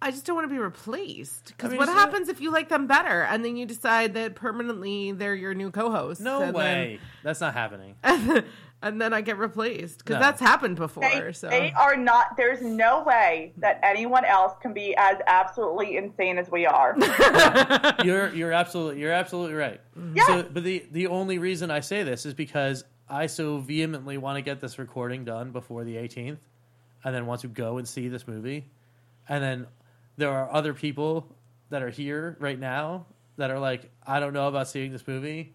I just don't want to be replaced. Because I mean, what not- happens if you like them better and then you decide that permanently they're your new co-host? No way. That's not happening. Then, and then I get replaced because No. that's happened before. They, so they are not. There's no way that anyone else can be as absolutely insane as we are. you're you're absolutely you're absolutely right. Mm-hmm. Yeah. So, but the the only reason I say this is because I so vehemently want to get this recording done before the 18th, and then want to go and see this movie, and then there are other people that are here right now that are like, I don't know about seeing this movie,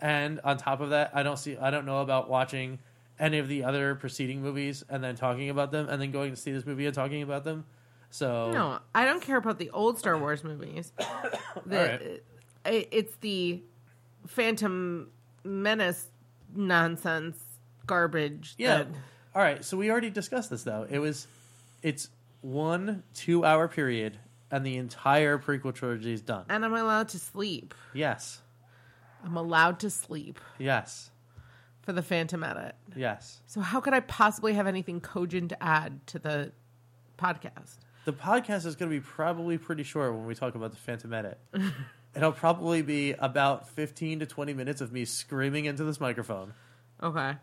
and on top of that, I don't see I don't know about watching any of the other preceding movies and then talking about them and then going to see this movie and talking about them. So no, I don't care about the old Star Wars movies. The, right. Uh, it- it's the Phantom Menace nonsense garbage. Yeah. that- All right. So we already discussed this though. It was, it's one two hour period, and the entire prequel trilogy is done. and I'm allowed to sleep. Yes. I'm allowed to sleep Yes. for the Phantom edit. Yes. So how could I possibly have anything cogent to add to the podcast? The podcast is going to be probably pretty short when we talk about the Phantom Edit. It'll probably be about fifteen to twenty minutes of me screaming into this microphone, Okay.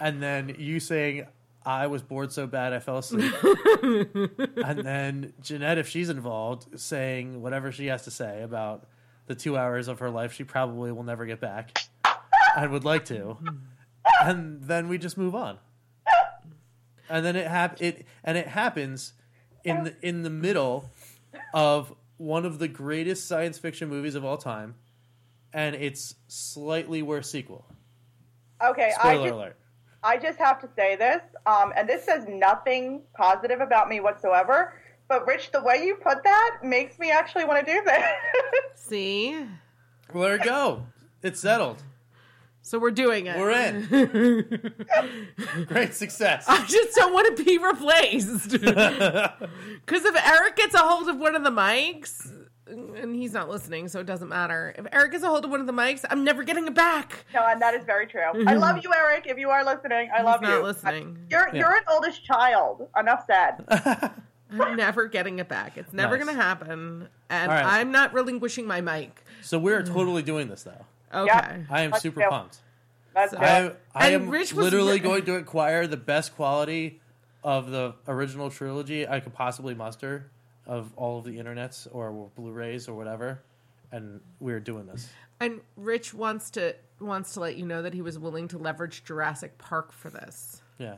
and then you saying. I was bored so bad I fell asleep. and then Jeanette, if she's involved, saying whatever she has to say about the two hours of her life she probably will never get back and would like to. And then we just move on. And then it hap- it and it happens in the in the middle of one of the greatest science fiction movies of all time, and it's slightly worse sequel. Okay, I Spoiler just, alert. I just have to say this, um, and this says nothing positive about me whatsoever. But Rich, the way you put that makes me actually want to do this. See? Well, there you go. It's settled. So we're doing it. We're in. Great success. I just don't want to be replaced. Because if Eric gets a hold of one of the mics, and he's not listening, so it doesn't matter. If Eric gets a hold of one of the mics, I'm never getting it back. no, and that is very true. I love you, Eric. If you are listening, I love not you. listening. You're Yeah. you're an oldest child. Enough said. I'm never getting it back. It's never Nice. going to happen. And All right. I'm not relinquishing my mic. So we're totally doing this though. Okay. I am Let's super go. pumped. That's So- good. I, I And am Rich was literally re- going to acquire the best quality of the original trilogy I could possibly muster of all of the internets or Blu-rays or whatever, and we're doing this. And Rich wants to wants to let you know that he was willing to leverage Jurassic Park for this. Yeah.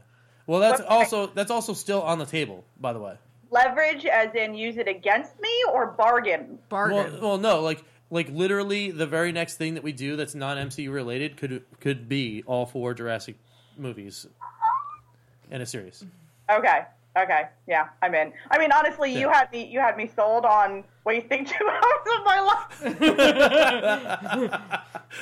Well, that's What- also that's also still on the table, by the way. Leverage, as in use it against me, or bargain. Bargain. Well, well, no, like like literally the very next thing that we do that's non MCU related could could be all four Jurassic movies in a series. Okay. Okay. Yeah, I'm in. I mean, honestly, you had me. You had me sold on wasting two hours of my life.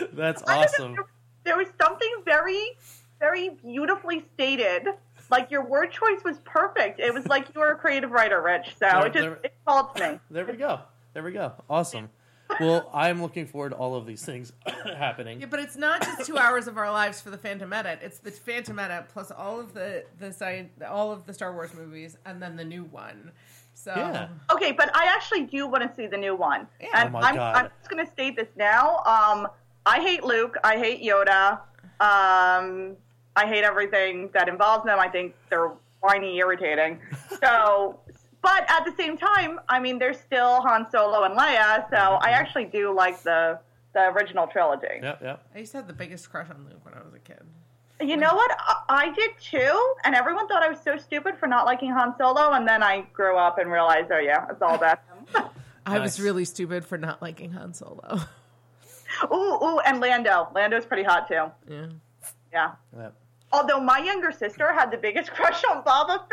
That's I just- awesome. There was something very, very beautifully stated. Like your word choice was perfect. It was like you were a creative writer, Rich. So There- it just there- it called to me. There we go. There we go. Awesome. Well, I'm looking forward to all of these things happening. Yeah, but it's not just two hours of our lives for the Phantom Edit. It's the Phantom Edit plus all of the the science, all of the Star Wars movies, and then the new one. So Yeah. Okay, but I actually do want to see the new one. And Oh my I'm, God. I'm just going to state this now. Um, I hate Luke. I hate Yoda. Um, I hate everything that involves them. I think they're whiny, irritating. So, but at the same time, I mean, there's still Han Solo and Leia. So I mm-hmm. actually do like the the original trilogy. Yep, yep. I used to have the biggest crush on Luke when I was a kid. You know what? I, I did too, and everyone thought I was so stupid for not liking Han Solo. And then I grew up and realized, oh yeah, it's all about him. I Nice. was really stupid for not liking Han Solo. ooh, ooh, and Lando. Lando's pretty hot too. yeah. Yeah. yep. Although my younger sister had the biggest crush on Boba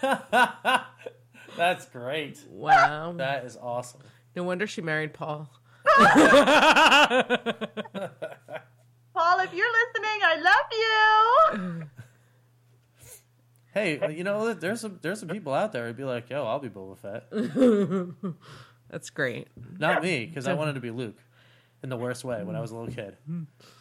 Fett. That's great. Wow. That is awesome. No wonder she married Paul. Paul, if you're listening, I love you. Hey, you know, there's some there's some people out there who'd be like, "Yo, I'll be Boba Fett." That's great. Not me, because I wanted to be Luke in the worst way when I was a little kid.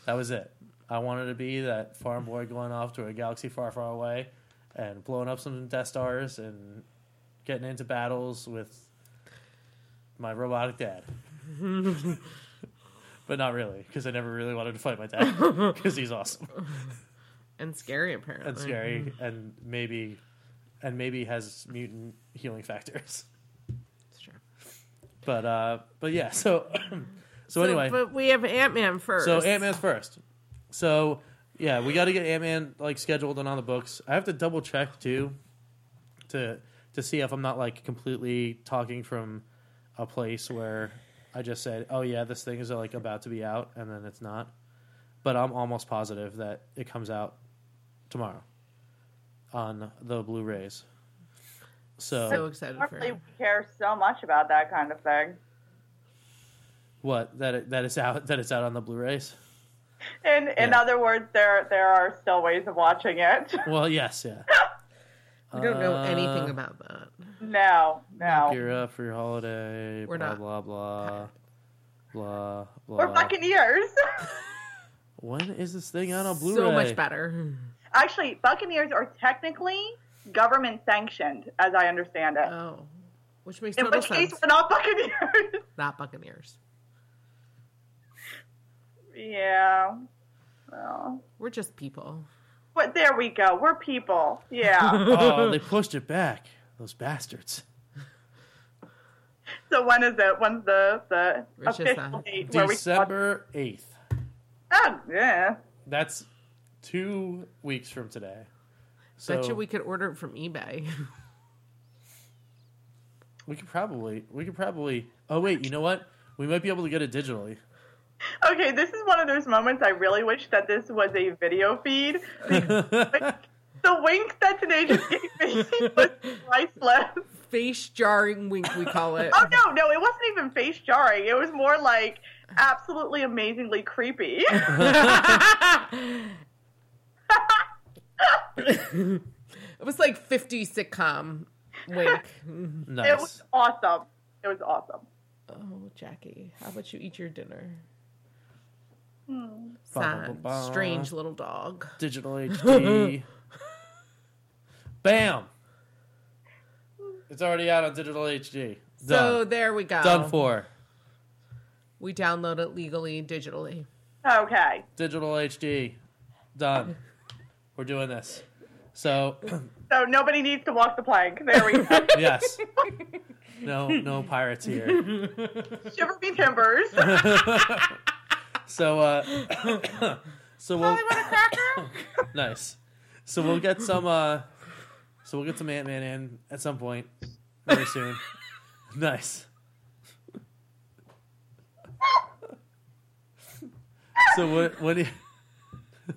That was it. I wanted to be that farm boy going off to a galaxy far, far away and blowing up some Death Stars and getting into battles with my robotic dad. but not really, because I never really wanted to fight my dad because he's awesome And scary, apparently. and scary and maybe and maybe has mutant healing factors. It's true. But uh, but yeah. So so, anyway, But we have Ant Man first. so Ant Man first. So yeah, we got to get Ant Man like scheduled and on the books. I have to double check too to to see if I'm not like completely talking from a place where I just said, "Oh yeah, this thing is like about to be out," and then it's not. But I'm almost positive that it comes out tomorrow on the Blu-rays. So, So excited for Normally, we care so much about that kind of thing. what that it, that it's out that it's out on the Blu-rays? In in Yeah. other words, there there are still ways of watching it. Well, yes, yeah. We don't know Uh, anything about that. no, no. Gear up for your holiday. We're blah, not- blah blah blah blah. We're Buccaneers. When is this thing out on Blu-ray? So much better. Actually, Buccaneers are technically government sanctioned, as I understand it. Oh. Which makes In total which case, sense. we're not Buccaneers. Not Buccaneers. Yeah. Well, We're just people. but there we go. We're people. Yeah. Oh, they pushed it back. Those bastards. so when is it? When's the the Which is official that? date? where we- December eighth. Oh, yeah. That's two weeks from today. So Bet you we could order it from eBay. we could probably we could probably. Oh wait, you know what? We might be able to get it digitally. Okay, this is one of those moments I really wish that this was a video feed. the wink that today just gave me was priceless. Face jarring wink, we call it. Oh no, no, it wasn't even face jarring. It was more like absolutely amazingly creepy. It was like 50 sitcom wink. Nice. It was awesome. It was awesome. oh, Jackie, how about you eat your dinner? Hmm. Ba, Sad, ba, ba. strange little dog. digital HD. Bam. It's already out on digital HD. Done. So there we go. Done for. We download it legally, digitally. Okay. Digital HD. Done. We're doing this. So, So nobody needs to walk the plank. There we go. yes. No, no pirates here. Shiver me timbers. So, uh, so we'll nice. So we'll get some. uh So we'll get some Ant Man in at some point very soon. nice. So what? What do you?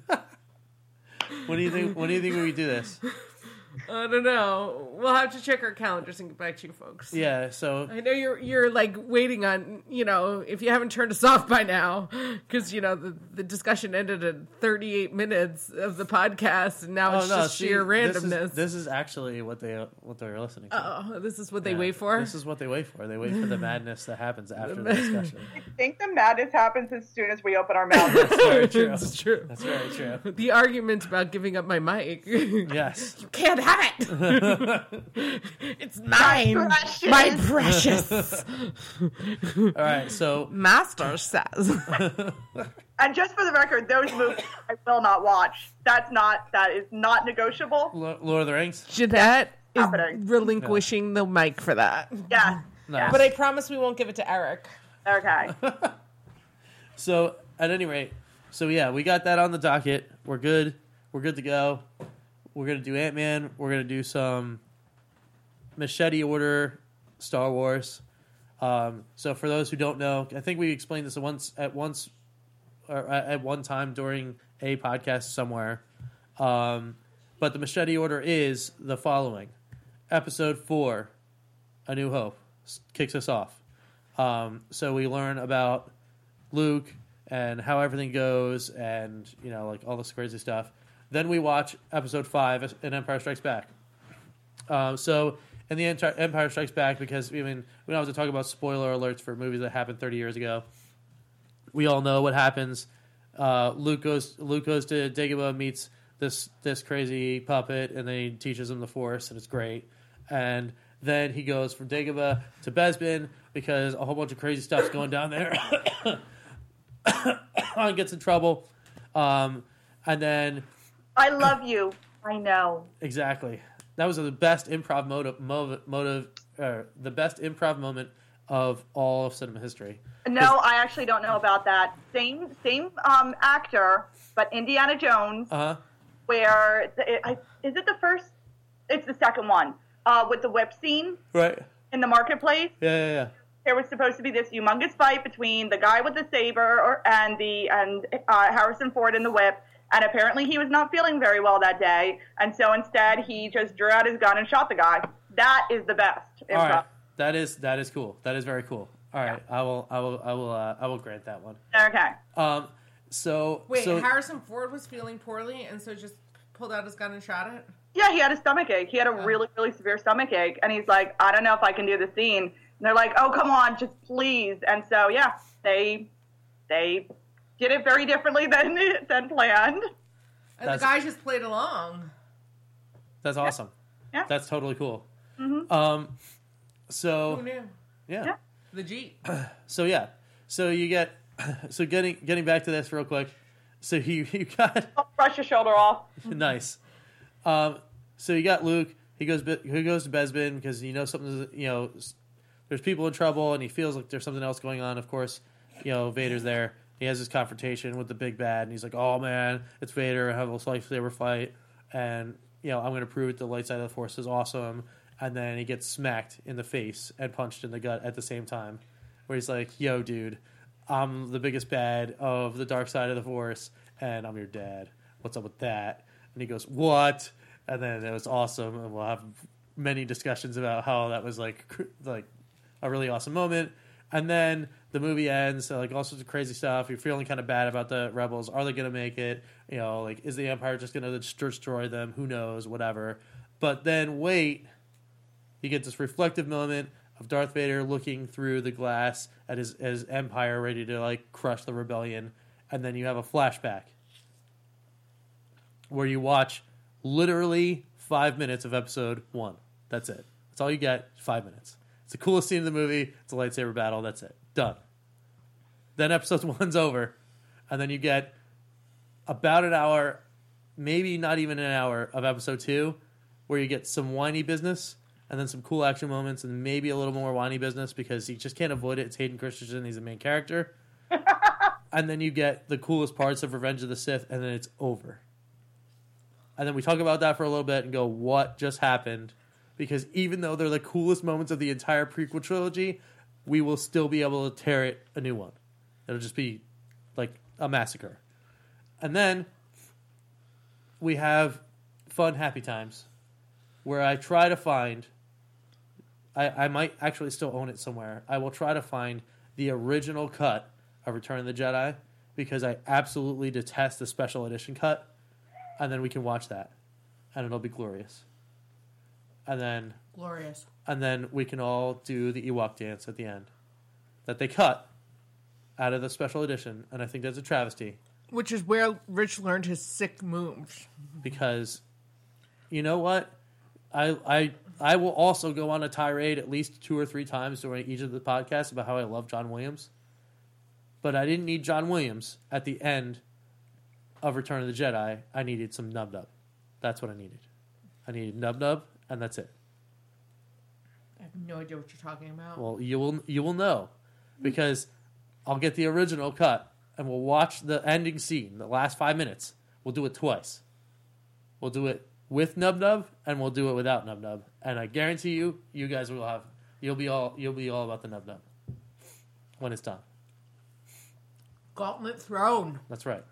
what do you think? What do you think when we do this? I don't know. We'll have to check our calendars and get back to you folks. Yeah. So I know you're you're like waiting on you know if you haven't turned us off by now because you know the, the discussion ended at 38 minutes of the podcast and now oh, it's just see, sheer this is- randomness. This is, actually what they what they're listening to. oh, this is what they Yeah, wait for. This is what they wait for. They wait for the madness that happens after the discussion. I think the madness happens as soon as we open our mouths. That's very true. it's true. That's very true. The argument about giving up my mic. Yes, you can't have it. it's mine, precious. my precious. All right. So Master says. and just for the record, those movies I will not watch. That's not that is not negotiable. Lo- Lord of the Rings. Jeanette is Happening. relinquishing the mic for that. Yeah. Nice. But I promise we won't give it to Eric. Okay. So at any rate, so yeah, we got that on the docket. We're good. We're good to go. We're gonna do Ant Man. We're gonna do some machete order Star Wars. Um, so for those who don't know, I think we explained this at once at once or at one time during a podcast somewhere. Um, but the machete order is the following: Episode four, A New Hope kicks us off. Um, so we learn about Luke and how everything goes, and you know, like all this crazy stuff. Then we watch episode five, in Empire Strikes Back. Um, so in the Enti- Empire Strikes Back, because I mean, we don't have to talk about spoiler alerts for movies that happened 30 years ago. We all know what happens. Uh, Luke goes. Luke goes to Dagobah, meets this this crazy puppet, and then he teaches him the Force, and it's great. And then he goes from Dagobah to Bespin because a whole bunch of crazy stuff's going down there. Han gets in trouble, um, and then I love you. I know. Exactly. That was the best improv motive, motive, motive uh, the best improv moment of all of cinema history. No, I actually don't know about that. Same same um, actor, but Indiana Jones, Uh huh. where the, I, is it the first? It's the second one uh, with the whip scene Right. in the marketplace. Yeah, yeah, yeah. There was supposed to be this humongous fight between the guy with the saber or, and the and uh, Harrison Ford in the whip. And apparently he was not feeling very well that day, and so instead he just drew out his gun and shot the guy. That is the best. All improv. right. That is that is cool. That is very cool. All right. I will I will I will uh, I will grant that one. Okay. Um. So Wait, so Harrison Ford was feeling poorly, and so just pulled out his gun and shot it. Yeah, he had a stomach ache. He had a Oh. really, really severe stomach ache, and he's like, I don't know if I can do the scene. And they're like, Oh, come on, just please. And so, yeah, they they did it very differently than than planned. And That's- the guy just played along. that's awesome. Yeah. That's totally cool. Mhm. Um. Who So knew? yeah. Yeah. The Jeep. So yeah. So you get. So getting getting back to this real quick. So you you got I'll brush your shoulder off. nice. Um, so you got Luke. He goes. He goes to Bespin because you know something. You know, there's people in trouble, and he feels like there's something else going on. Of course, you know Vader's there. He has this confrontation with the big bad, and he's like, "Oh man, it's Vader. I have a lightsaber fight, and you know I'm going to prove it. The light side of the Force is awesome." And then he gets smacked in the face and punched in the gut at the same time, where he's like, "Yo, dude, I'm the biggest bad of the dark side of the Force, and I'm your dad. What's up with that?" And he goes, "What?" And then it was awesome, and we'll have many discussions about how that was like like a really awesome moment. And then the movie ends, so like all sorts of crazy stuff. You're feeling kind of bad about the rebels. Are they going to make it? You know, like is the Empire just going to destroy them? Who knows? Whatever. But then wait, you get this reflective moment of Darth Vader looking through the glass at his, his Empire, ready to like crush the rebellion, and then you have a flashback where you watch literally five minutes of episode one. That's it. That's all you get. Five minutes. It's the coolest scene in the movie. It's a lightsaber battle. That's it. Done. Then episode one's over, and then you get about an hour, maybe not even an hour of episode two, where you get some whiny business and then some cool action moments and maybe a little more whiny business because you just can't avoid it. It's Hayden Christensen. He's the main character. and then you get the coolest parts of Revenge of the Sith, and then it's over. And then we talk about that for a little bit and go, what just happened? Because even though they're the coolest moments of the entire prequel trilogy, we will still be able to tear it a new one. It'll just be like a massacre. And then we have fun, happy times where I try to find. I, I might actually still own it somewhere. I will try to find the original cut of Return of the Jedi because I absolutely detest the special edition cut. And then we can watch that, and it'll be glorious. And then Glorious. And then we can all do the Ewok dance at the end that they cut out of the special edition, and I think that's a travesty Which is where Rich learned his sick moves. because you know what I I I will also go on a tirade at least two or three times during each of the podcasts about how I love John Williams, but I didn't need John Williams at the end of Return of the Jedi. I needed some nub nub. That's what I needed. I needed nub nub, and that's it. No idea what you're talking about. Well, you will you will know because I'll get the original cut and we'll watch the ending scene, the last five minutes. We'll do it twice. We'll do it with Nub Nub and we'll do it without Nub Nub. And I guarantee you, you guys will have you'll be all you'll be all about the Nub Nub when it's done. Gauntlet thrown. That's right.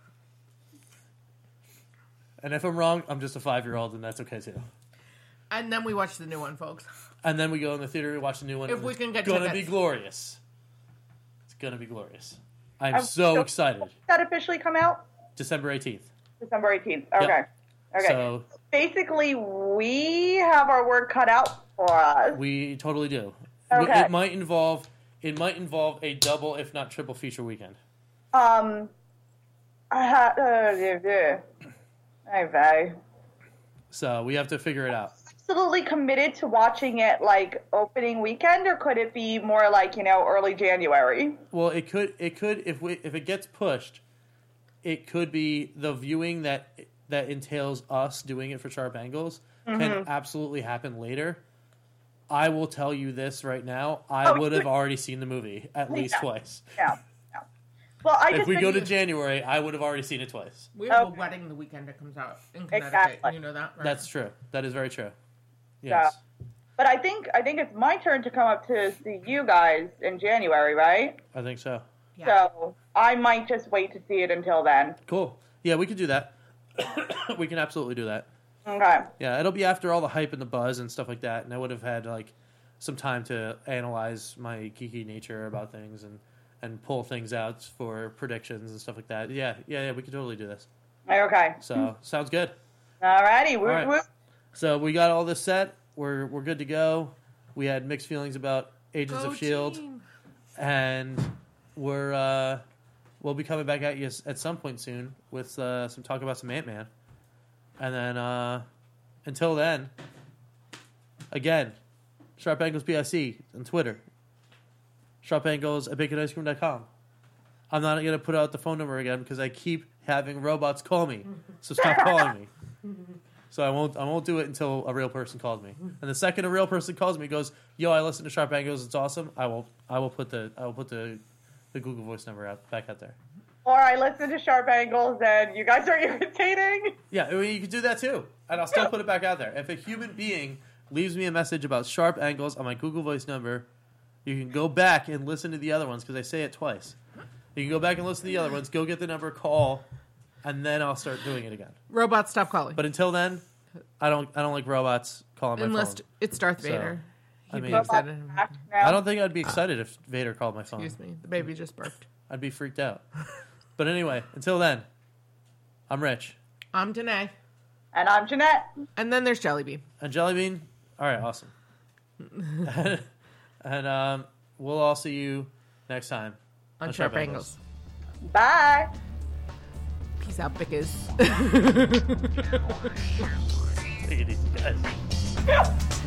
And if I'm wrong, I'm just a five year old and that's okay too. And then we watch the new one, folks. and then we go in the theater and watch the new one. If and we it's can get gonna tickets. be glorious. It's gonna be glorious. I'm I'm so so- excited. that officially come out December eighteenth. December 18th. Okay. Okay. So Basically, we have our work cut out for us. we totally do. Okay. It might involve it might involve a double, if not triple, feature weekend. Um, I had. Uh, okay. So we have to figure it out. Absolutely committed to watching it like opening weekend, or could it be more like you know early January? Well, it could it could if we if it gets pushed, it could be the viewing that that entails us doing it for Sharp Angles Mm-hmm. can absolutely happen later. I will tell you this right now. I Oh, would have already seen the movie at least Yeah. twice. Yeah. yeah. Well, I If we go to think- January, I would have already seen it twice. We have Okay. a wedding the weekend it comes out in Connecticut. Exactly. You know that, right? That's true. That is very true. Yes. But I think I think it's my turn to come up to see you guys in January, right? I think so. Yeah. So I might just wait to see it until then. Cool. Yeah, we could do that. we can absolutely do that. Okay. Yeah, it'll be after all the hype and the buzz and stuff like that, and I would have had like some time to analyze my geeky nature about things and and pull things out for predictions and stuff like that. Yeah, yeah, yeah, we could totally do this. Okay. So sounds good. Alrighty. Woo, right. woo. So we got all this set. We're we're good to go. We had mixed feelings about Agents Go of Shield, team. and we're uh, we'll be coming back at you at some point soon with uh, some talk about some Ant Man, and then uh, until then, again, Sharp Angles BIC on Twitter, Sharp Angles at baconicecream.com. I'm not going to put out the phone number again because I keep having robots call me, so stop calling me. So I won't I won't do it until a real person calls me. Hmm. And the second a real person calls me, goes, "Yo, I listen to Sharp Angles. It's awesome." I will I will put the I will put the the Google Voice number out back out there. Or I listen to Sharp Angles and you guys are irritating. Yeah, I mean, you could do that too, and I'll still put it back out there. If a human being leaves me a message about Sharp Angles on my Google Voice number, you can go back and listen to the other ones because I say it twice. You can go back and listen to the other ones. Go get the number, call, and then I'll start doing it again. Robots, stop calling. But until then, I don't I don't like robots calling my Unless phone. it's Darth So, Vader. I He'd mean- be. I don't think I'd be excited if Vader called my phone. Excuse me. The baby just burped. I'd be freaked out. But anyway, until then, I'm Rich. I'm Danae. And I'm Jeanette. And then there's Jellybean. And Jellybean, all right, awesome. and um, we'll all see you next time On On Sharp Sharp Angles. Bye. Peace out, Bickers. Take it easy, guys.